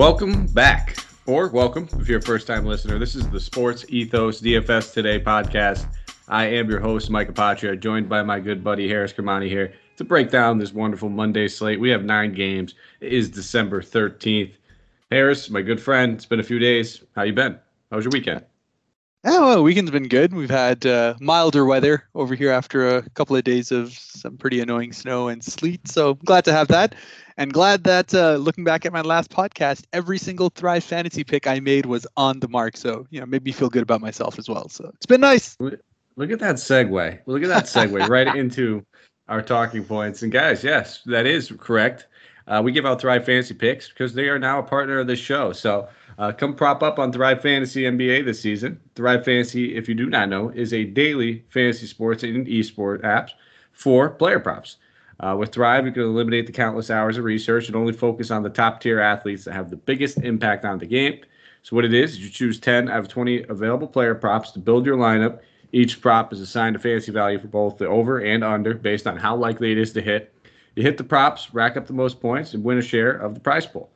Welcome back, or welcome if you're a first time listener. This is the Sports Ethos DFS Today podcast. I am your host, Mike Apatria, joined by my good buddy Haaris Kermani here to break down this wonderful Monday slate. We have nine games. It is December 13th. Haaris, my good friend, it's been a few days. How you been? How was your weekend? Oh, well, weekend's been good. We've had uh, milder weather over here after a couple of days of some pretty annoying snow and sleet. So glad to have that, and glad that uh, looking back at my last podcast, every single Thrive fantasy pick I made was on the mark. So you know, made me feel good about myself as well. So it's been nice. Look at that segue. Look at that segue right into our talking points. And guys, yes, that is correct. Uh, we give out Thrive Fantasy picks because they are now a partner of the show. So uh, come prop up on Thrive Fantasy NBA this season. Thrive Fantasy, if you do not know, is a daily fantasy sports and esport apps for player props. Uh, with Thrive, you can eliminate the countless hours of research and only focus on the top tier athletes that have the biggest impact on the game. So, what it is you choose 10 out of 20 available player props to build your lineup. Each prop is assigned a fantasy value for both the over and under based on how likely it is to hit. You hit the props, rack up the most points, and win a share of the prize pool.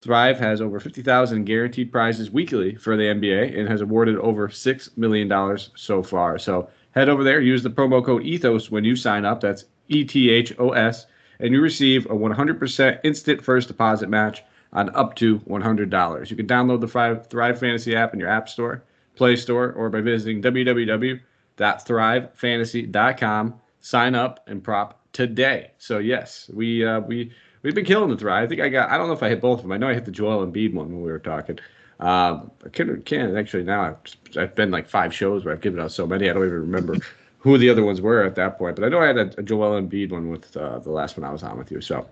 Thrive has over 50,000 guaranteed prizes weekly for the NBA and has awarded over $6 million so far. So head over there, use the promo code ETHOS when you sign up. That's E T H O S, and you receive a 100% instant first deposit match on up to $100. You can download the Thrive, Fantasy app in your App Store, Play Store, or by visiting www.thrivefantasy.com. Sign up and prop today. So, yes, we, uh, we, We've been killing the thrive. I think I got. I don't know if I hit both of them. I know I hit the Joel Embiid one when we were talking. Um, I can't, can't actually now. I've, I've been like five shows where I've given out so many. I don't even remember who the other ones were at that point. But I know I had a, a Joel Embiid one with uh, the last one I was on with you. So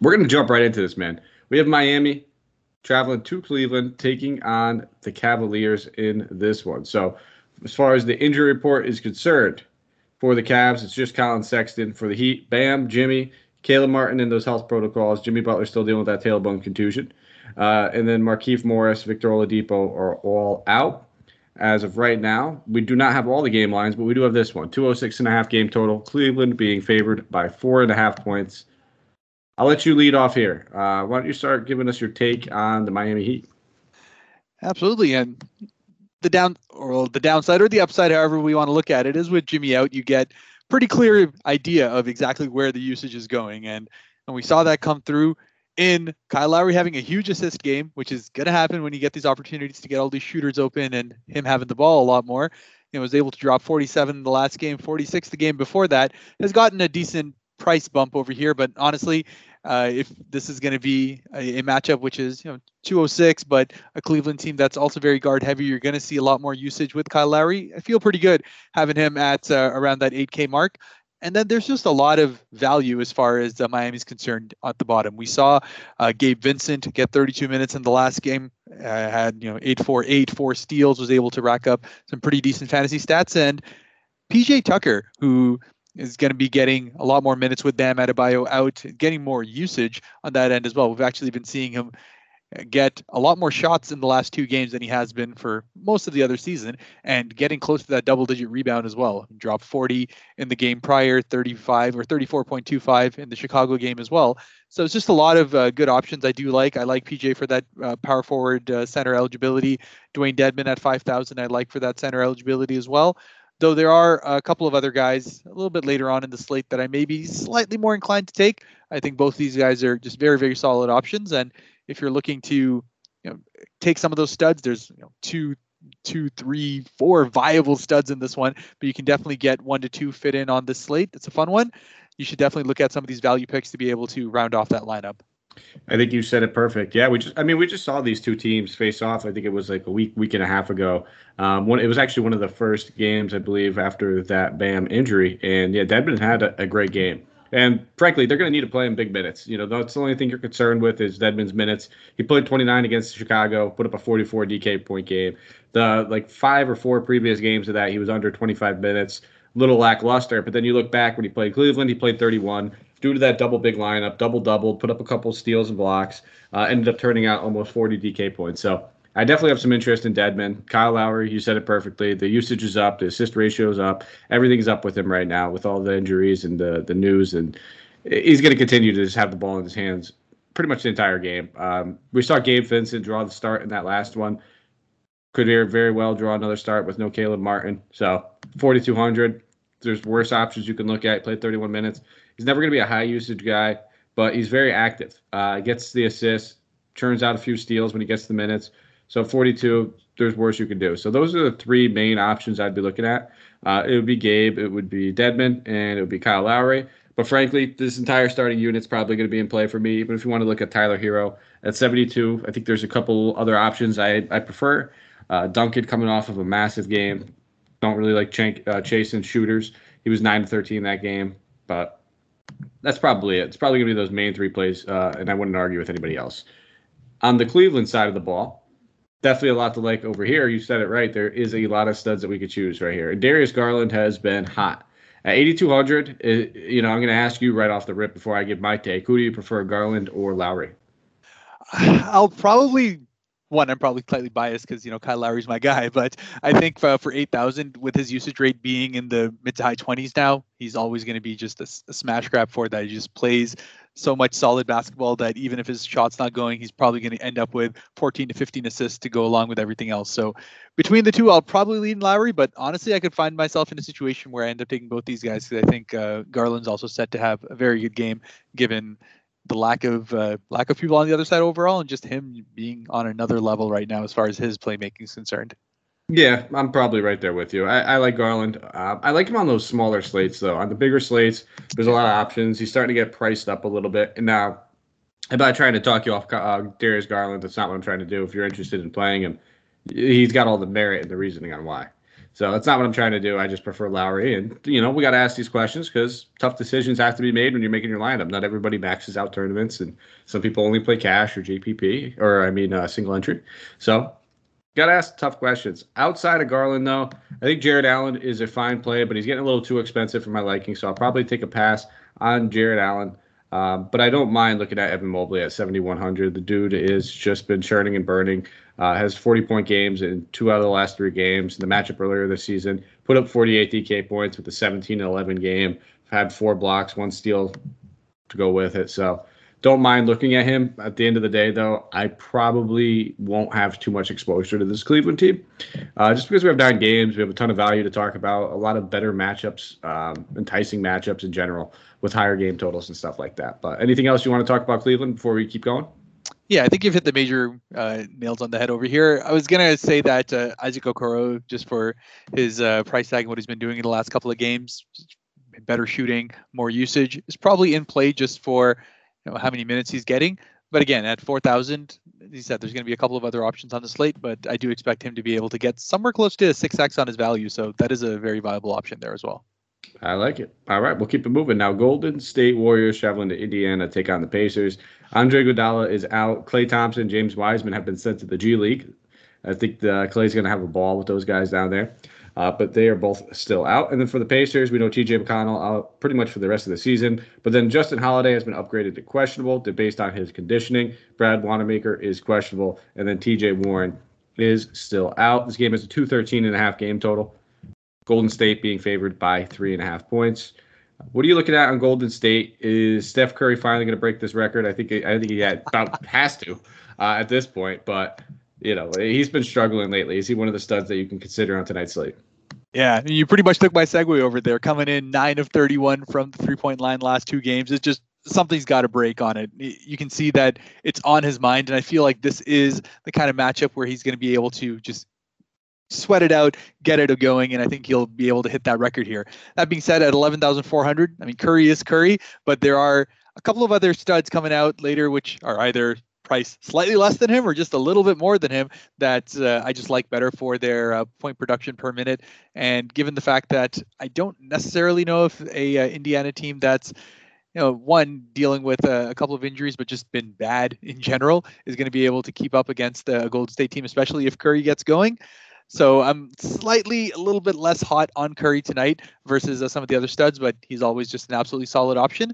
we're gonna jump right into this, man. We have Miami traveling to Cleveland, taking on the Cavaliers in this one. So as far as the injury report is concerned, for the Cavs, it's just Collin Sexton. For the Heat, Bam, Jimmy, Caleb Martin and those health protocols. Jimmy Butler still dealing with that tailbone contusion. Uh, and then Markieff Morris, Victor Oladipo are all out as of right now. We do not have all the game lines, but we do have this one 206 and a half game total. Cleveland being favored by four and a half points. I'll let you lead off here. Uh, why don't you start giving us your take on the Miami Heat? Absolutely. And the down or the downside or the upside, however we want to look at it, is with Jimmy out, you get pretty clear idea of exactly where the usage is going. And and we saw that come through in Kyle Lowry having a huge assist game, which is to happen when you get these opportunities to get all these shooters open and him having the ball a lot more. You know, was able to drop 47 in the last game, 46 the game before that. Has gotten a decent price bump over here, but honestly, uh, if this is going to be a, a, matchup which is you know 206, but a Cleveland team that's also very guard heavy, you're going to see a lot more usage with Kyle Lowry. I feel pretty good having him at uh, around that 8K mark. And then there's just a lot of value as far as uh, Miami's concerned at the bottom. We saw uh, Gabe Vincent get 32 minutes in the last game, uh, had you know eight four eight four steals, was able to rack up some pretty decent fantasy stats. And PJ Tucker, who is going to be getting a lot more minutes with Bam Adebayo out, getting more usage on that end as well. We've actually been seeing him get a lot more shots in the last two games than he has been for most of the other season and getting close to that double digit rebound as well. Dropped 40 in the game prior, 35 or 34.25 in the Chicago game as well. So it's just a lot of uh, good options I do like. I like PJ for that uh, power forward uh, center eligibility. Dewayne Dedmon at 5,000 I like for that center eligibility as well though there are a couple of other guys a little bit later on in the slate that I may be slightly more inclined to take. I think both these guys are just very, very solid options. And if you're looking to, you know, take some of those studs, there's you know two, two, three, four viable studs in this one, but you can definitely get one to two fit in on this slate. It's a fun one. You should definitely look at some of these value picks to be able to round off that lineup. I think you said it perfect. Yeah, we just I mean we just saw these two teams face off. I think it was like a week week and a half ago. Um, one it was actually one of the first games I believe after that Bam injury, and yeah, Dedmon had a, a great game. And frankly, they're going to need to play in big minutes. You know, that's the only thing you're concerned with is Dedmon's minutes. He played 29 against Chicago, put up a 44 DK point game. The like five or four previous games of that, he was under 25 minutes, little lackluster. But then you look back when he played Cleveland, he played 31 due to that double big lineup, double double, put up a couple steals and blocks, uh, ended up turning out almost 40 DK points. So I definitely have some interest in Dedmon. Kyle Lowry, you said it perfectly. The usage is up, the assist ratio is up, everything's up with him right now with all the injuries and the the news, and he's going to continue to just have the ball in his hands pretty much the entire game. Um, we saw Gabe Vincent draw the start in that last one. Could very well draw another start with no Caleb Martin. So 4,200. There's worse options you can look at. He played 31 minutes. He's never going to be a high usage guy, but he's very active. Uh, gets the assists, churns out a few steals when he gets the minutes. So 42, there's worse you can do. So those are the three main options I'd be looking at. Uh, it would be Gabe, it would be Dedmon, and it would be Kyle Lowry. But frankly, this entire starting unit's probably going to be in play for me. Even if you want to look at Tyler Herro at 72, I think there's a couple other options I, I prefer. Uh, Duncan coming off of a massive game. Don't really like ch- uh, chasing shooters. He was 9 to 13 that game, but that's probably it. It's probably going to be those main three plays, uh, and I wouldn't argue with anybody else. On the Cleveland side of the ball, definitely a lot to like over here. You said it right. There is a lot of studs that we could choose right here. Darius Garland has been hot. At 8,200, uh, you know, I'm going to ask you right off the rip before I give my take. Who do you prefer, Garland or Lowry? I'll probably one, I'm probably slightly biased because you know Kyle Lowry's my guy, but I think for, for 8,000 with his usage rate being in the mid to high 20s now, he's always going to be just a, a, smash grab for that. He just plays so much solid basketball that even if his shot's not going, he's probably going to end up with 14 to 15 assists to go along with everything else. So between the two, I'll probably lean Lowry, but honestly, I could find myself in a situation where I end up taking both these guys because I think uh, Garland's also set to have a very good game given the lack of uh, lack of people on the other side overall, and just him being on another level right now as far as his playmaking is concerned. Yeah, I'm probably right there with you. I, I like Garland. Uh, I like him on those smaller slates though. On the bigger slates, there's a lot of options. He's starting to get priced up a little bit. And now, not trying to talk you off uh, Darius Garland. That's not what I'm trying to do. If you're interested in playing him, he's got all the merit and the reasoning on why. So that's not what I'm trying to do. I just prefer Lowry. And, you know, we got to ask these questions because tough decisions have to be made when you're making your lineup. Not everybody maxes out tournaments, and some people only play cash or JPP, or I mean, uh, single entry. So got to ask tough questions. Outside of Garland, though, I think Jarrett Allen is a fine play, but he's getting a little too expensive for my liking. So I'll probably take a pass on Jarrett Allen. Um, but I don't mind looking at Evan Mobley at 7,100. The dude is just been churning and burning. Uh, has 40 point games in two out of the last three games. The matchup earlier this season, put up 48 DK points with the 17 11 game. Had four blocks, one steal to go with it. So don't mind looking at him. At the end of the day, though, I probably won't have too much exposure to this Cleveland team. Uh, just because we have nine games, we have a ton of value to talk about, a lot of better matchups, um, enticing matchups in general with higher game totals and stuff like that. But anything else you want to talk about Cleveland before we keep going? Yeah, I think you've hit the major uh, nails on the head over here. I was gonna say that uh, Isaac Okoro, just for his uh, price tag and what he's been doing in the last couple of games, better shooting, more usage, is probably in play just for you know how many minutes he's getting. But again, at 4,000, he said there's going to be a couple of other options on the slate, but I do expect him to be able to get somewhere close to a 6x on his value. So that is a very viable option there as well. I like it. All right, we'll keep it moving. Now, Golden State Warriors traveling to Indiana take on the Pacers. Andre Iguodala is out. Klay Thompson, James Wiseman have been sent to the G League. I think the, Klay's going to have a ball with those guys down there. Uh, but they are both still out. And then for the Pacers, we know TJ McConnell out pretty much for the rest of the season. But then Justin Holiday has been upgraded to questionable based on his conditioning. Brad Wanamaker is questionable. And then TJ Warren is still out. This game is a 213 and a half game total. Golden State being favored by three and a half points. What are you looking at on Golden State? Is Steph Curry finally going to break this record? I think I think he had, about has to uh, at this point, but you know he's been struggling lately. Is he one of the studs that you can consider on tonight's slate? Yeah, you pretty much took my segue over there. Coming in nine of thirty-one from the three-point line last two games. It's just something's got to break on it. You can see that it's on his mind, and I feel like this is the kind of matchup where he's going to be able to just sweat it out, get it going, and I think he'll be able to hit that record here. That being said, at 11,400, I mean, Curry is Curry, but there are a couple of other studs coming out later, which are either priced slightly less than him or just a little bit more than him that uh, I just like better for their uh, point production per minute. And given the fact that I don't necessarily know if a uh, Indiana team that's you know, one dealing with a, a, couple of injuries, but just been bad in general, is going to be able to keep up against the Golden State team, especially if Curry gets going. So I'm slightly a little bit less hot on Curry tonight versus uh, some of the other studs, but he's always just an absolutely solid option.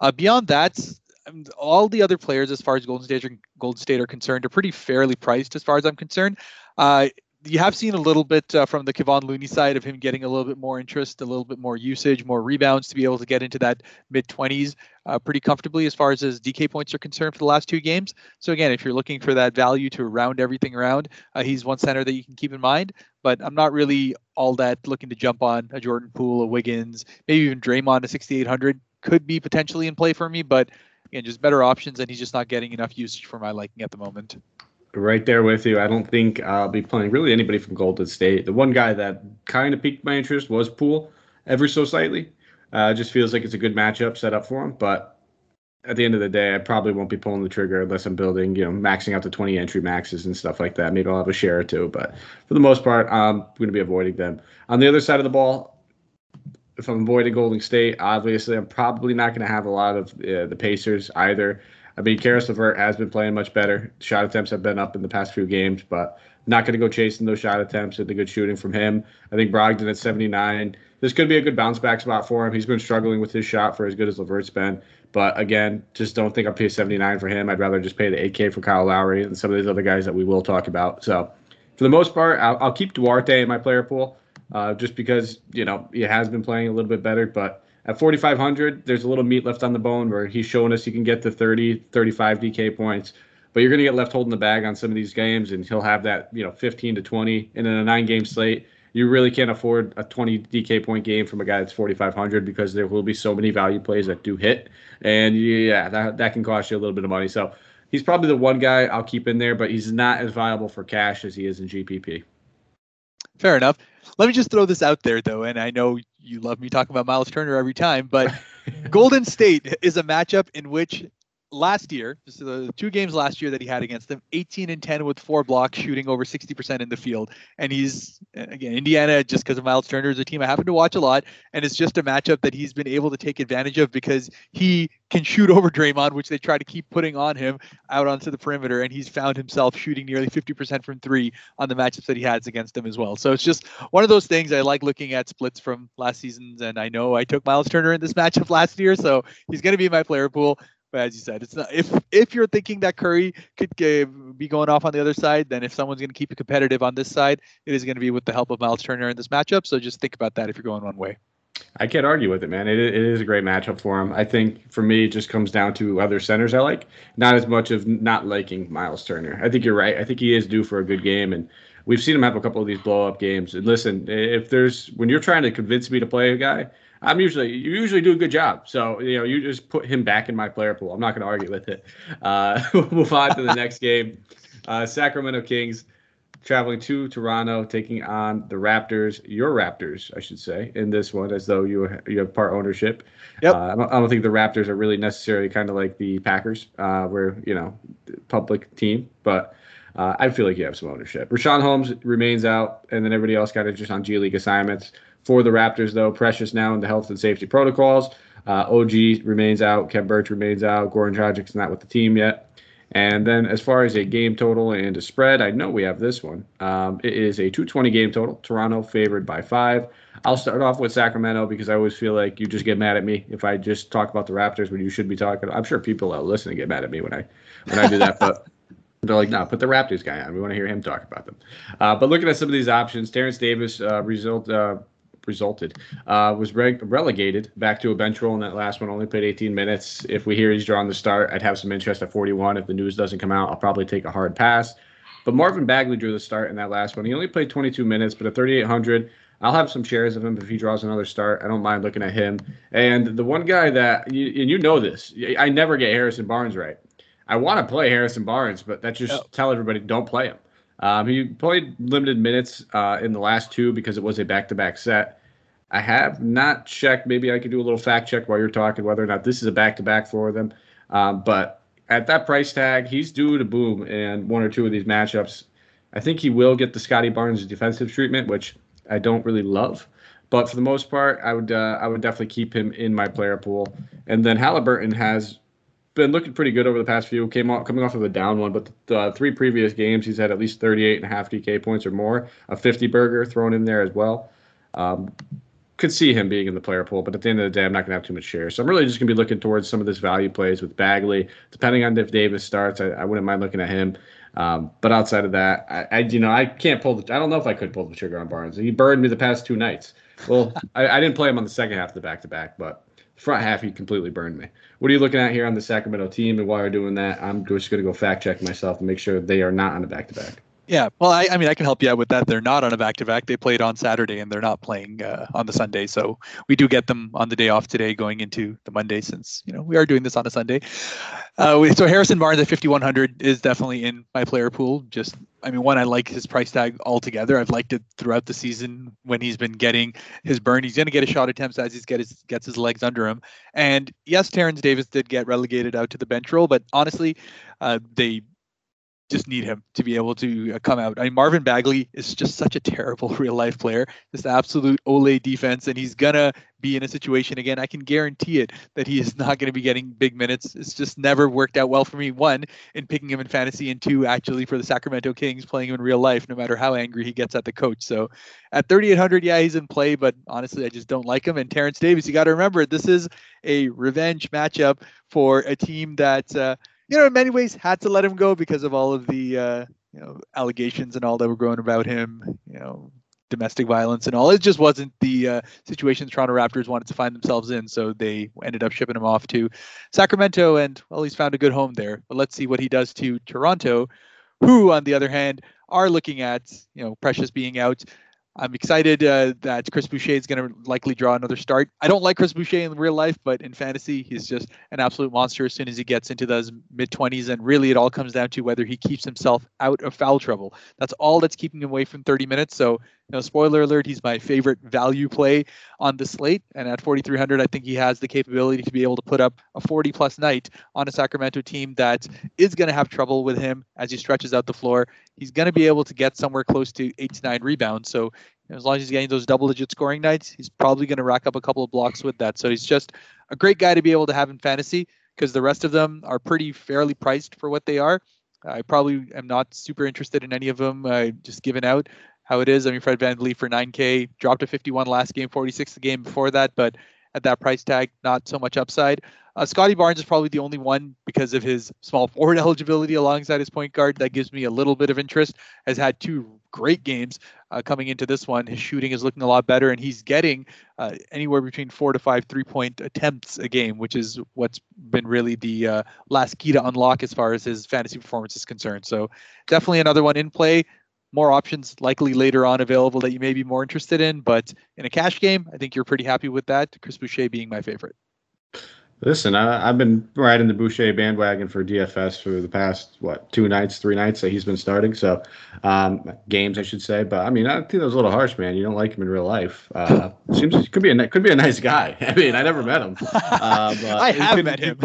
Uh, beyond that, um, all the other players, as far as Golden State, Golden State are concerned, are pretty fairly priced as far as I'm concerned. Uh, you have seen a little bit uh, from the Kevon Looney side of him getting a little bit more interest, a little bit more usage, more rebounds to be able to get into that mid 20s uh, pretty comfortably as far as his DK points are concerned for the last two games. So again, if you're looking for that value to round everything around, uh, he's one center that you can keep in mind. But I'm not really all that looking to jump on a Jordan Poole, a Wiggins, maybe even Draymond, a 6,800 could be potentially in play for me. But again, just better options, and he's just not getting enough usage for my liking at the moment. Right there with you. I don't think I'll be playing really anybody from Golden State. The one guy that kind of piqued my interest was Poole, ever so slightly. Uh, just feels like it's a good matchup set up for him. But at the end of the day, I probably won't be pulling the trigger unless I'm building, you know, maxing out the 20 entry maxes and stuff like that. Maybe I'll have a share or two, but for the most part, I'm going to be avoiding them. On the other side of the ball, if I'm avoiding Golden State, obviously I'm probably not going to have a lot of uh, the Pacers either. I mean, Caris LeVert has been playing much better. Shot attempts have been up in the past few games, but not going to go chasing those shot attempts with the good shooting from him. I think Brogdon at 79. This could be a good bounce back spot for him. He's been struggling with his shot for as good as LeVert's been. But again, just don't think I'll pay 79 for him. I'd rather just pay the 8K for Kyle Lowry and some of these other guys that we will talk about. So for the most part, I'll, I'll keep Duarte in my player pool uh, just because, you know, he has been playing a little bit better. But at 4,500, there's a little meat left on the bone where he's showing us he can get to 30, 35 DK points. But you're going to get left holding the bag on some of these games, and he'll have that, you know, 15 to 20. And in a nine game slate, you really can't afford a 20 DK point game from a guy that's 4,500 because there will be so many value plays that do hit. And yeah, that, that can cost you a little bit of money. So he's probably the one guy I'll keep in there, but he's not as viable for cash as he is in GPP. Fair enough. Let me just throw this out there, though, and I know you love me talking about Miles Turner every time, but Golden State is a matchup in which last year, just the two games last year that he had against them, 18 and 10 with four blocks, shooting over 60% in the field. And he's again Indiana just because of Miles Turner is a team I happen to watch a lot, and it's just a matchup that he's been able to take advantage of because he can shoot over Draymond, which they try to keep putting on him out onto the perimeter, and he's found himself shooting nearly 50% from three on the matchups that he has against them as well. So it's just one of those things. I like looking at splits from last season's, and I know I took Miles Turner in this matchup last year, so he's going to be in my player pool. But as you said, it's not if if you're thinking that Curry could be going off on the other side, then if someone's going to keep it competitive on this side, it is going to be with the help of Miles Turner in this matchup. So just think about that if you're going one way. I can't argue with it, man. It, it is a great matchup for him. I think for me, it just comes down to other centers I like, not as much of not liking Miles Turner. I think you're right. I think he is due for a good game, and we've seen him have a couple of these blow up games. And listen, if there's when you're trying to convince me to play a guy, I'm usually you usually do a good job. So you know you just put him back in my player pool. I'm not going to argue with it. Uh, we'll move on to the next game. Uh, Sacramento Kings traveling to Toronto, taking on the Raptors. Your Raptors, I should say, in this one, as though you you have part ownership. Yep. Uh, I, don't, I, don't, think the Raptors are really necessarily kind of like the Packers, uh, where you know public team, but. Uh, I feel like you have some ownership. Richaun Holmes remains out, and then everybody else got it just on G League assignments. For the Raptors, though, Precious now in the health and safety protocols. Uh, OG remains out. Khem Birch remains out. Goran Dragic's not with the team yet. And then as far as a game total and a spread, I know we have this one. Um, it is a 220 game total. Toronto favored by five. I'll start off with Sacramento because I always feel like you just get mad at me if I just talk about the Raptors when you should be talking. I'm sure people that listen get mad at me when I when I do that, but they're like, no, put the Raptors guy on. We want to hear him talk about them. Uh, but looking at some of these options, Terence Davis uh, result uh, resulted. Uh, was relegated back to a bench role in that last one. Only played 18 minutes. If we hear he's drawn the start, I'd have some interest at 41. If the news doesn't come out, I'll probably take a hard pass. But Marvin Bagley drew the start in that last one. He only played 22 minutes, but at 3,800, I'll have some shares of him if he draws another start. I don't mind looking at him. And the one guy that, you, and you know this, I never get Harrison Barnes right. I want to play Harrison Barnes, but that's just oh. tell everybody don't play him. Um, he played limited minutes uh, in the last two because it was a back-to-back set. I have not checked. Maybe I could do a little fact check while you're talking whether or not this is a back-to-back for them. Um, but at that price tag, he's due to boom in one or two of these matchups. I think he will get the Scottie Barnes defensive treatment, which I don't really love. But for the most part, I would uh, I would definitely keep him in my player pool. And then Halliburton has been looking pretty good over the past few. Came off coming off of a down one, but the uh, three previous games he's had at least 38 and a half DK points or more. A 50 burger thrown in there as well. Um, could see him being in the player pool, but at the end of the day, I'm not going to have too much share. So I'm really just going to be looking towards some of this value plays with Bagley. Depending on if Davis starts, I, I wouldn't mind looking at him. Um, but outside of that, I, I, you know I can't pull the I don't know if I could pull the trigger on Barnes. He burned me the past two nights. Well, I, I didn't play him on the second half of the back to back, but front half he completely burned me. What are you looking at here on the Sacramento team, and while you're doing that, I'm just going to go fact check myself and make sure they are not on the back to back. Yeah, well, I, I mean, I can help you out with that. They're not on a back to back. They played on Saturday and they're not playing uh, on the Sunday. So we do get them on the day off today, going into the Monday, since you know we are doing this on a Sunday. Uh, so Harrison Barnes at 5100 is definitely in my player pool. Just, I mean, one, I like his price tag altogether. I've liked it throughout the season when he's been getting his burn. He's going to get a shot attempts as he get his, gets his legs under him. And yes, Terence Davis did get relegated out to the bench role, but honestly, uh, they just need him to be able to uh, come out. I mean, Marvin Bagley is just such a terrible real life player, just absolute Ole defense, and he's gonna be in a situation again. I can guarantee it that he is not to be getting big minutes. It's just never worked out well for me. One, in picking him in fantasy, and two, actually for the Sacramento Kings playing him in real life, no matter how angry he gets at the coach. So at 3,800, yeah, he's in play, but honestly, I just don't like him. And Terence Davis, you got to remember, this is a revenge matchup for a team that. Uh, you know, in many ways had to let him go because of all of the uh, you know allegations and all that were going about him. You know, domestic violence and all. It just wasn't the uh, situation the Toronto Raptors wanted to find themselves in, so they ended up shipping him off to Sacramento, and well, he's found a good home there. But let's see what he does to Toronto, who, on the other hand, are looking at you know Precious being out. I'm excited uh, that Chris Boucher is going to likely draw another start. I don't like Chris Boucher in real life, but in fantasy, he's just an absolute monster as soon as he gets into those mid 20s. And really, it all comes down to whether he keeps himself out of foul trouble. That's all that's keeping him away from 30 minutes. So know, spoiler alert, he's my favorite value play on the slate. And at 4,300, I think he has the capability to be able to put up a 40 plus night on a Sacramento team that is going to have trouble with him as he stretches out the floor. He's going to be able to get somewhere close to eight to nine rebounds. So as long as he's getting those double digit scoring nights, he's probably going to rack up a couple of blocks with that. So he's just a great guy to be able to have in fantasy because the rest of them are pretty fairly priced for what they are. I probably am not super interested in any of them, uh, just given out how it is. I mean, Fred VanVleet for 9K dropped to 51 last game, 46 the game before that, but at that price tag, not so much upside. Uh, Scottie Barnes is probably the only one because of his small forward eligibility alongside his point guard that gives me a little bit of interest. Has had two great games uh, coming into this one. His shooting is looking a lot better, and he's getting uh, anywhere between four to five three point attempts a game, which is what's been really the uh, last key to unlock as far as his fantasy performance is concerned. So definitely another one in play more options likely later on available that you may be more interested in. But in a cash game, I think you're pretty happy with that. Chris Boucher being my favorite. Listen, I, have been riding the Boucher bandwagon for DFS for the past what two nights, three nights that he's been starting. So um, games, I should say. But I mean, I think that was a little harsh, man. You don't like him in real life. Uh, seems could be a could be a nice guy. I mean, I never met him. Uh, I have could, met him.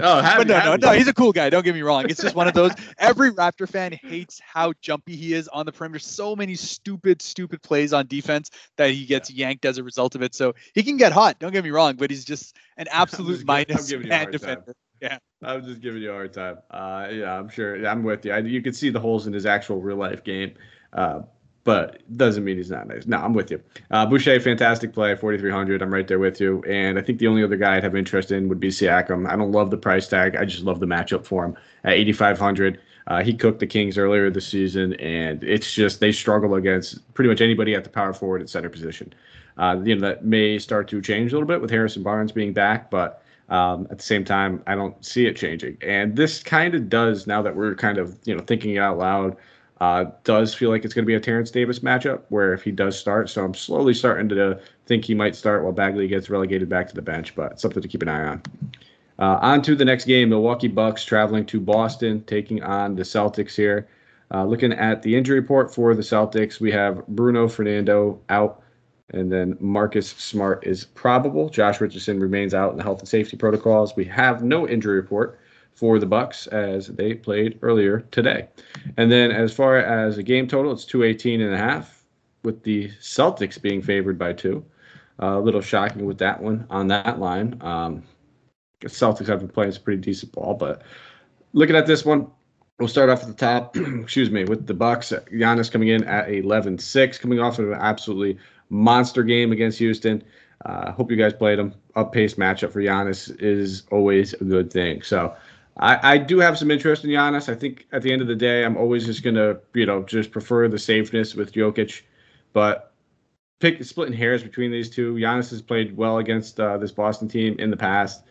oh, have but no, no, no, he's a cool guy. Don't get me wrong. It's just one of those. Every Raptor fan hates how jumpy he is on the perimeter. So many stupid, stupid plays on defense that he gets yanked as a result of it. So he can get hot. Don't get me wrong, but he's just an absolute minus man defender. Time. Yeah. I'm just giving you a hard time. Uh, yeah, I'm sure. I'm with you. I, you can see the holes in his actual real life game, uh, but doesn't mean he's not nice. No, I'm with you. Uh, Boucher, fantastic play, 4,300. I'm right there with you. And I think the only other guy I'd have interest in would be Siakam. I don't love the price tag. I just love the matchup for him at 8,500. Uh, he cooked the Kings earlier this season, and it's just they struggle against pretty much anybody at the power forward and center position. Uh, you know that may start to change a little bit with Harrison Barnes being back, but um, at the same time, I don't see it changing. And this kind of does now that we're kind of you know thinking it out loud. Uh, does feel like it's going to be a Terence Davis matchup where if he does start, so I'm slowly starting to think he might start while Bagley gets relegated back to the bench, but something to keep an eye on. Uh, on to the next game, Milwaukee Bucks traveling to Boston, taking on the Celtics here. Uh, looking at the injury report for the Celtics, we have Bruno Fernando out and then Marcus Smart is probable. Josh Richardson remains out in the health and safety protocols. We have no injury report for the Bucks as they played earlier today. And then as far as a game total, it's 218 and a half with the Celtics being favored by two. Uh, a little shocking with that one on that line. Um, Celtics have been playing some pretty decent ball, but looking at this one, we'll start off at the top. excuse me, with the Bucks. Giannis coming in at 11-6, coming off of an absolutely monster game against Houston. Uh, hope you guys played him. Up pace matchup for Giannis is always a good thing. So I, I do have some interest in Giannis. I think at the end of the day, I'm always just gonna, you know, just prefer the safeness with Jokic. But pick splitting hairs between these two. Giannis has played well against uh, this Boston team in the past,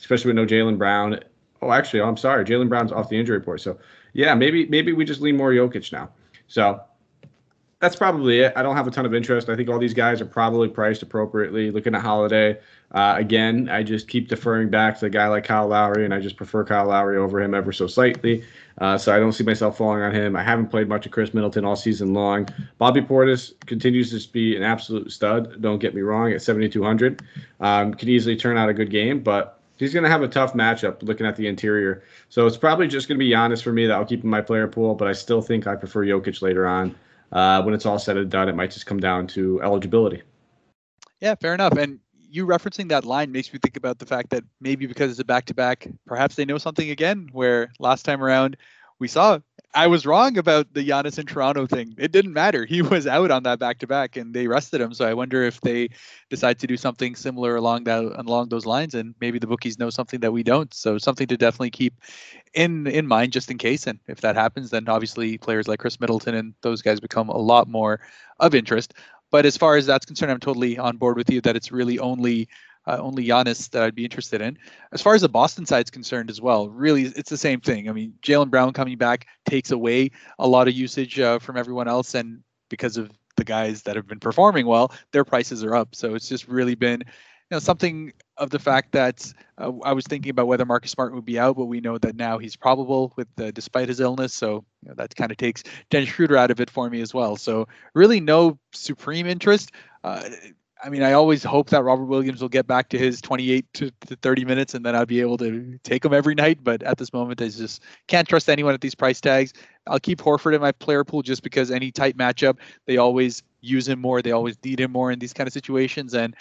especially with no Jaylen Brown. Oh, actually, oh, I'm sorry, Jaylen Brown's off the injury report. So yeah, maybe maybe we just lean more Jokic now. So that's probably it. I don't have a ton of interest. I think all these guys are probably priced appropriately. Looking at Holiday, uh, again, I just keep deferring back to a guy like Kyle Lowry, and I just prefer Kyle Lowry over him ever so slightly. Uh, so I don't see myself falling on him. I haven't played much of Khris Middleton all season long. Bobby Portis continues to be an absolute stud. Don't get me wrong, at 7,200, um, can easily turn out a good game, but he's going to have a tough matchup looking at the interior. So it's probably just going to be Giannis for me that I'll keep in my player pool, but I still think I prefer Jokic later on. Uh, when it's all said and done, it might just come down to eligibility. Yeah, fair enough. And you referencing that line makes me think about the fact that maybe because it's a back to back, perhaps they know something again. Where last time around we saw I was wrong about the Giannis in Toronto thing. It didn't matter. He was out on that back to back, and they rested him. So I wonder if they decide to do something similar along that along those lines, and maybe the bookies know something that we don't. So something to definitely keep in in mind just in case. And if that happens, then obviously players like Khris Middleton and those guys become a lot more of interest. But as far as that's concerned, I'm totally on board with you that it's really only uh, only Giannis that I'd be interested in. As far as the Boston side's concerned as well, really it's the same thing. I mean, Jaylen Brown coming back takes away a lot of usage uh, from everyone else, and because of the guys that have been performing well, their prices are up. So it's just really been, you know, something of the fact that uh, I was thinking about whether Marcus Smart would be out, but we know that now he's probable with despite his illness. So you know, that kind of takes Dennis Schroeder out of it for me as well. So really no supreme interest. Uh, I mean, I always hope that Robert Williams will get back to his 28 to, 30 minutes, and then I'd be able to take him every night. But at this moment, I just can't trust anyone at these price tags. I'll keep Horford in my player pool just because any tight matchup, they always use him more. They always need him more in these kind of situations, and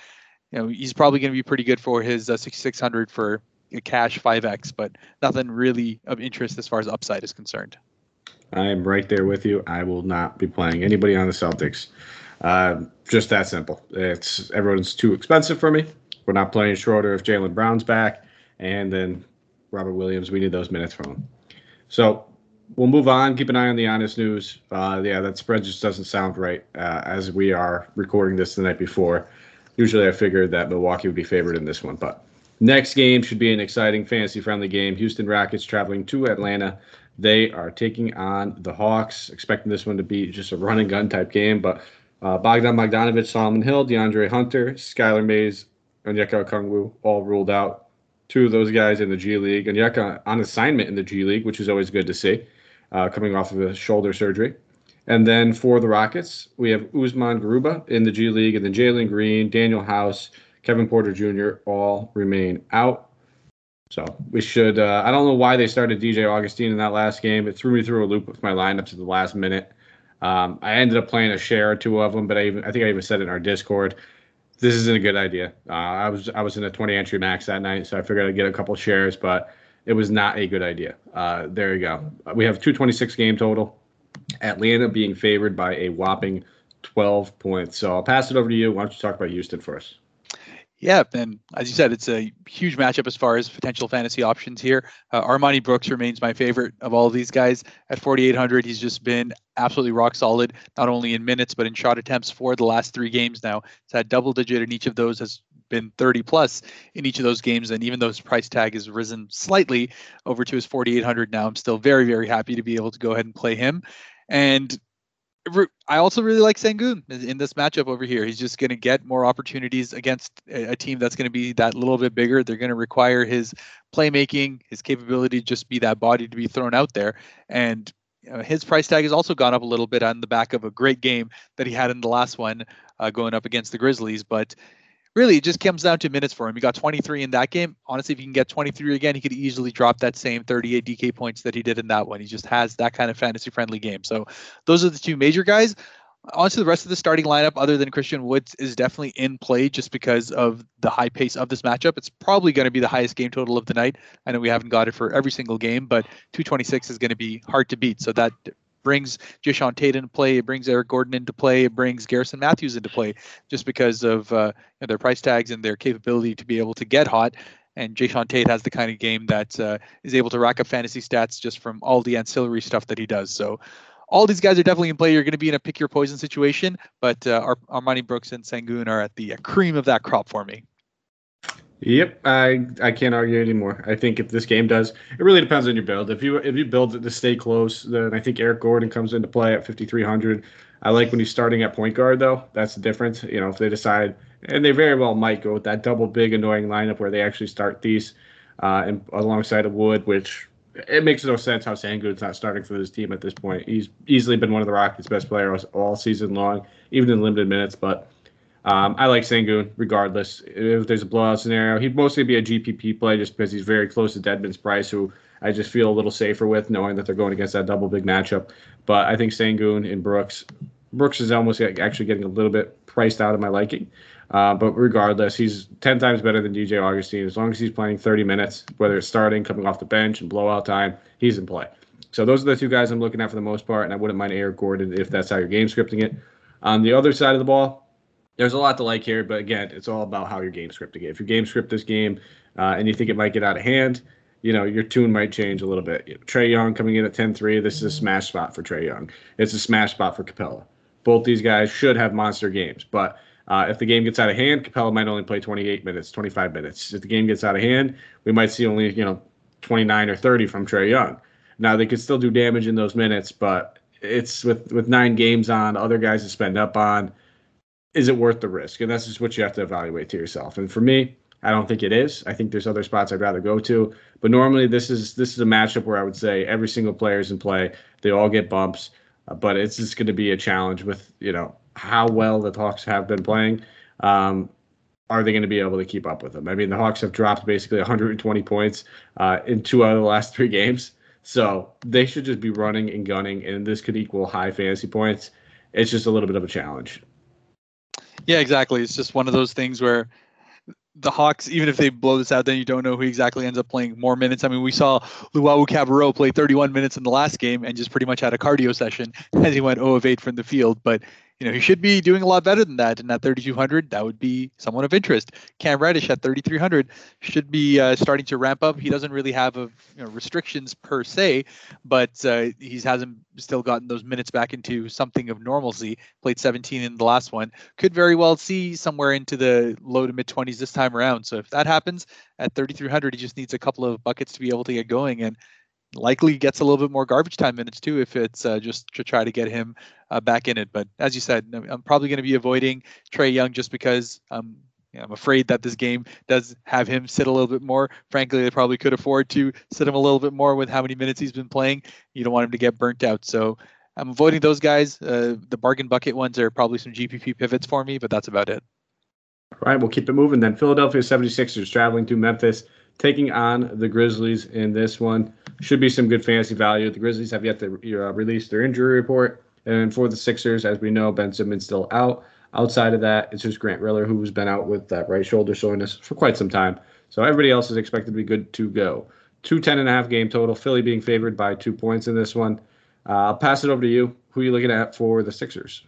you know he's probably going to be pretty good for his uh, 6600 for a cash 5x, but nothing really of interest as far as upside is concerned. I am right there with you. I will not be playing anybody on the Celtics. Uh, just that simple. It's everyone's too expensive for me. We're not playing Schroeder if Jaylen Brown's back, and then Robert Williams. We need those minutes from him. So we'll move on. Keep an eye on the honest news. Uh, yeah, that spread just doesn't sound right uh, as we are recording this the night before. Usually, I figured that Milwaukee would be favored in this one, but next game should be an exciting fantasy-friendly game. Houston Rockets traveling to Atlanta. They are taking on the Hawks. Expecting this one to be just a run and gun type game, but uh, Bogdan Bogdanovic, Solomon Hill, DeAndre Hunter, Skylar Mays, and Onyeka Okongwu all ruled out. Two of those guys in the G League. Onyeka on assignment in the G League, which is always good to see, uh, coming off of a shoulder surgery. And then for the Rockets, we have Usman Garuba in the G League, and then Jalen Green, Danuel House, Kevin Porter Jr. all remain out. So we should. Uh, I don't know why they started DJ Augustin in that last game. It threw me through a loop with my lineup to the last minute. Um, I ended up playing a share or two of them, but I even I think I even said in our Discord. This isn't a good idea. Uh, I was I was in a 20 entry max that night, so I figured I'd get a couple shares, but it was not a good idea. Uh, there you go. We have 226 game total. Atlanta being favored by a whopping 12 points. So I'll pass it over to you. Why don't you talk about Houston first? Yeah, and as you said, it's a huge matchup as far as potential fantasy options here. Uh, Armoni Brooks remains my favorite of all of these guys. At 4,800, he's just been absolutely rock solid, not only in minutes, but in shot attempts for the last three games now. He's had double digit in each of those, has been 30 plus in each of those games. And even though his price tag has risen slightly over to his 4,800 now, I'm still very, very happy to be able to go ahead and play him. And I also really like Sengun in this matchup over here. He's just going to get more opportunities against a, team that's going to be that little bit bigger. They're going to require his playmaking, his capability to just be that body to be thrown out there. And you know, his price tag has also gone up a little bit on the back of a great game that he had in the last one uh, going up against the Grizzlies. But really it just comes down to minutes for him. He got 23 in that game. Honestly, if he can get 23 again, he could easily drop that same 38 DK points that he did in that one. He just has that kind of fantasy friendly game. So those are the two major guys. On to the rest of the starting lineup, other than Christian Woods, is definitely in play just because of the high pace of this matchup. It's probably going to be the highest game total of the night. I know we haven't got it for every single game, but 226 is going to be hard to beat. So that brings Jae'Sean Tate into play. It brings Eric Gordon into play. It brings Garrison Matthews into play just because of uh, their price tags and their capability to be able to get hot. And Jae'Sean Tate has the kind of game that uh, is able to rack up fantasy stats just from all the ancillary stuff that he does. So all these guys are definitely in play. You're going to be in a pick your poison situation, but uh, Ar- Armoni Brooks and Sengun are at the cream of that crop for me. Yep, I I can't argue anymore. I think if this game does, it really depends on your build. If you if you build it to stay close, then I think Eric Gordon comes into play at 5300. I like when he's starting at point guard though. That's the difference. You know, if they decide, and they very well might go with that double big annoying lineup where they actually start these uh, and alongside of Wood, which it makes no sense how Sengun's not starting for this team at this point. He's easily been one of the Rockets' best players all season long, even in limited minutes. But um, I like Sengun regardless. If there's a blowout scenario, he'd mostly be a GPP play just because he's very close to Dedmon's price, who I just feel a little safer with, knowing that they're going against that double big matchup. But I think Sengun and Brooks, Brooks is almost actually getting a little bit priced out of my liking. Uh, but regardless, he's 10 times better than DJ Augustin. As long as he's playing 30 minutes, whether it's starting, coming off the bench, and blowout time, he's in play. So those are the two guys I'm looking at for the most part, and I wouldn't mind Eric Gordon if that's how you're game scripting it. On the other side of the ball, there's a lot to like here, but again, it's all about how you're game scripting it. If you game script this game uh, and you think it might get out of hand, you know, your tune might change a little bit. Trae Young coming in at 10 3, this is a smash spot for Trae Young. It's a smash spot for Capela. Both these guys should have monster games, but uh, if the game gets out of hand, Capela might only play 28 minutes, 25 minutes. If the game gets out of hand, we might see only, you know, 29 or 30 from Trae Young. Now, they could still do damage in those minutes, but it's with, with nine games on, other guys to spend up on is it worth the risk? And that's just what you have to evaluate to yourself. And for me, I don't think it is. I think there's other spots I'd rather go to. But normally, this is this is a matchup where I would say every single player is in play. They all get bumps, uh, but it's just going to be a challenge with you know how well the Hawks have been playing. Um, are they going to be able to keep up with them? I mean, the Hawks have dropped basically 120 points uh, in two out of the last three games, so they should just be running and gunning, and this could equal high fantasy points. It's just a little bit of a challenge. Yeah, exactly. It's just one of those things where the Hawks, even if they blow this out, then you don't know who exactly ends up playing more minutes. I mean, we saw Luwawu-Cabarrot play 31 minutes in the last game and just pretty much had a cardio session as he went 0 of 8 from the field. But you know, he should be doing a lot better than that. And at 3,200, that would be someone of interest. Cam Reddish at 3,300 should be uh, starting to ramp up. He doesn't really have a, you know, restrictions per se, but uh, he hasn't still gotten those minutes back into something of normalcy. Played 17 in the last one. Could very well see somewhere into the low to mid 20s this time around. So if that happens at 3,300, he just needs a couple of buckets to be able to get going. And likely gets a little bit more garbage time minutes too if it's uh, just to try to get him uh, back in it. But as you said, I'm probably going to be avoiding Trae Young just because um, I'm afraid that this game does have him sit a little bit more. Frankly, they probably could afford to sit him a little bit more with how many minutes he's been playing. You don't want him to get burnt out. So I'm avoiding those guys. Uh, the bargain bucket ones are probably some GPP pivots for me, but that's about it. All right, we'll keep it moving then. Philadelphia 76ers traveling to Memphis, taking on the Grizzlies in this one. Should be some good fantasy value. The Grizzlies have yet to uh, release their injury report. And for the Sixers, as we know, Ben Simmons still out. Outside of that, it's just Grant Riller, who's been out with that right shoulder soreness for quite some time. So everybody else is expected to be good to go. Two ten and a half game total. Philly being favored by two points in this one. Uh, I'll pass it over to you. Who are you looking at for the Sixers?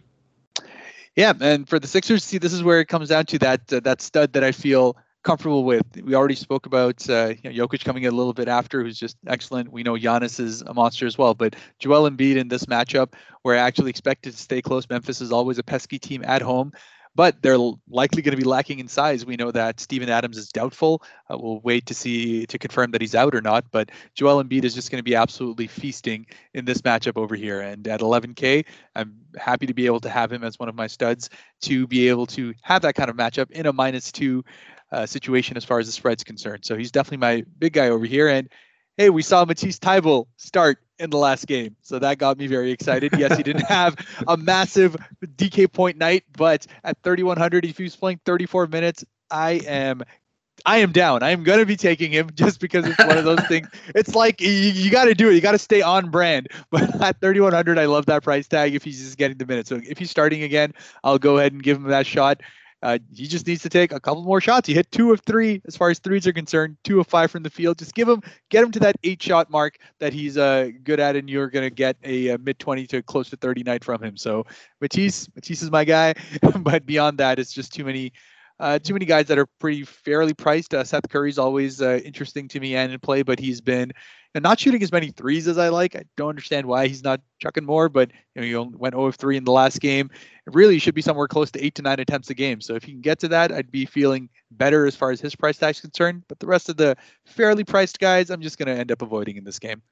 Yeah, and for the Sixers, see, this is where it comes down to that uh, that stud that I feel comfortable with. We already spoke about uh, you know, Jokic coming in a little bit after, who's just excellent. We know Giannis is a monster as well, but Joel Embiid in this matchup, where I actually expected to stay close. Memphis is always a pesky team at home, but they're likely going to be lacking in size. We know that Steven Adams is doubtful. Uh, we'll wait to see to confirm that he's out or not, but Joel Embiid is just going to be absolutely feasting in this matchup over here. And at 11K, I'm happy to be able to have him as one of my studs to be able to have that kind of matchup in a minus two uh, situation as far as the spread's concerned. So he's definitely my big guy over here. And hey, we saw Matisse Thybulle start in the last game. So that got me very excited. Yes, he didn't have a massive DK point night, but at 3,100, if he's playing 34 minutes, I am. I am down. I am going to be taking him just because it's one of those things. It's like you, you got to do it. You got to stay on brand. But at 3,100, I love that price tag if he's just getting the minutes. So if he's starting again, I'll go ahead and give him that shot. Uh, he just needs to take a couple more shots. He hit two of three as far as threes are concerned, two of five from the field. Just give him, get him to that eight shot mark that he's uh, good at, and you're going to get a, a mid 20 to close to 30 night from him. So Matisse, Matisse is my guy. but beyond that, it's just too many uh, too many guys that are pretty fairly priced. Uh, Seth Curry's always uh, interesting to me and in play, but he's been and not shooting as many threes as I like. I don't understand why he's not chucking more, but you know, he only went 0 of 3 in the last game. Really should be somewhere close to eight to nine attempts a game. So if he can get to that, I'd be feeling better as far as his price tag is concerned. But the rest of the fairly priced guys, I'm just going to end up avoiding in this game.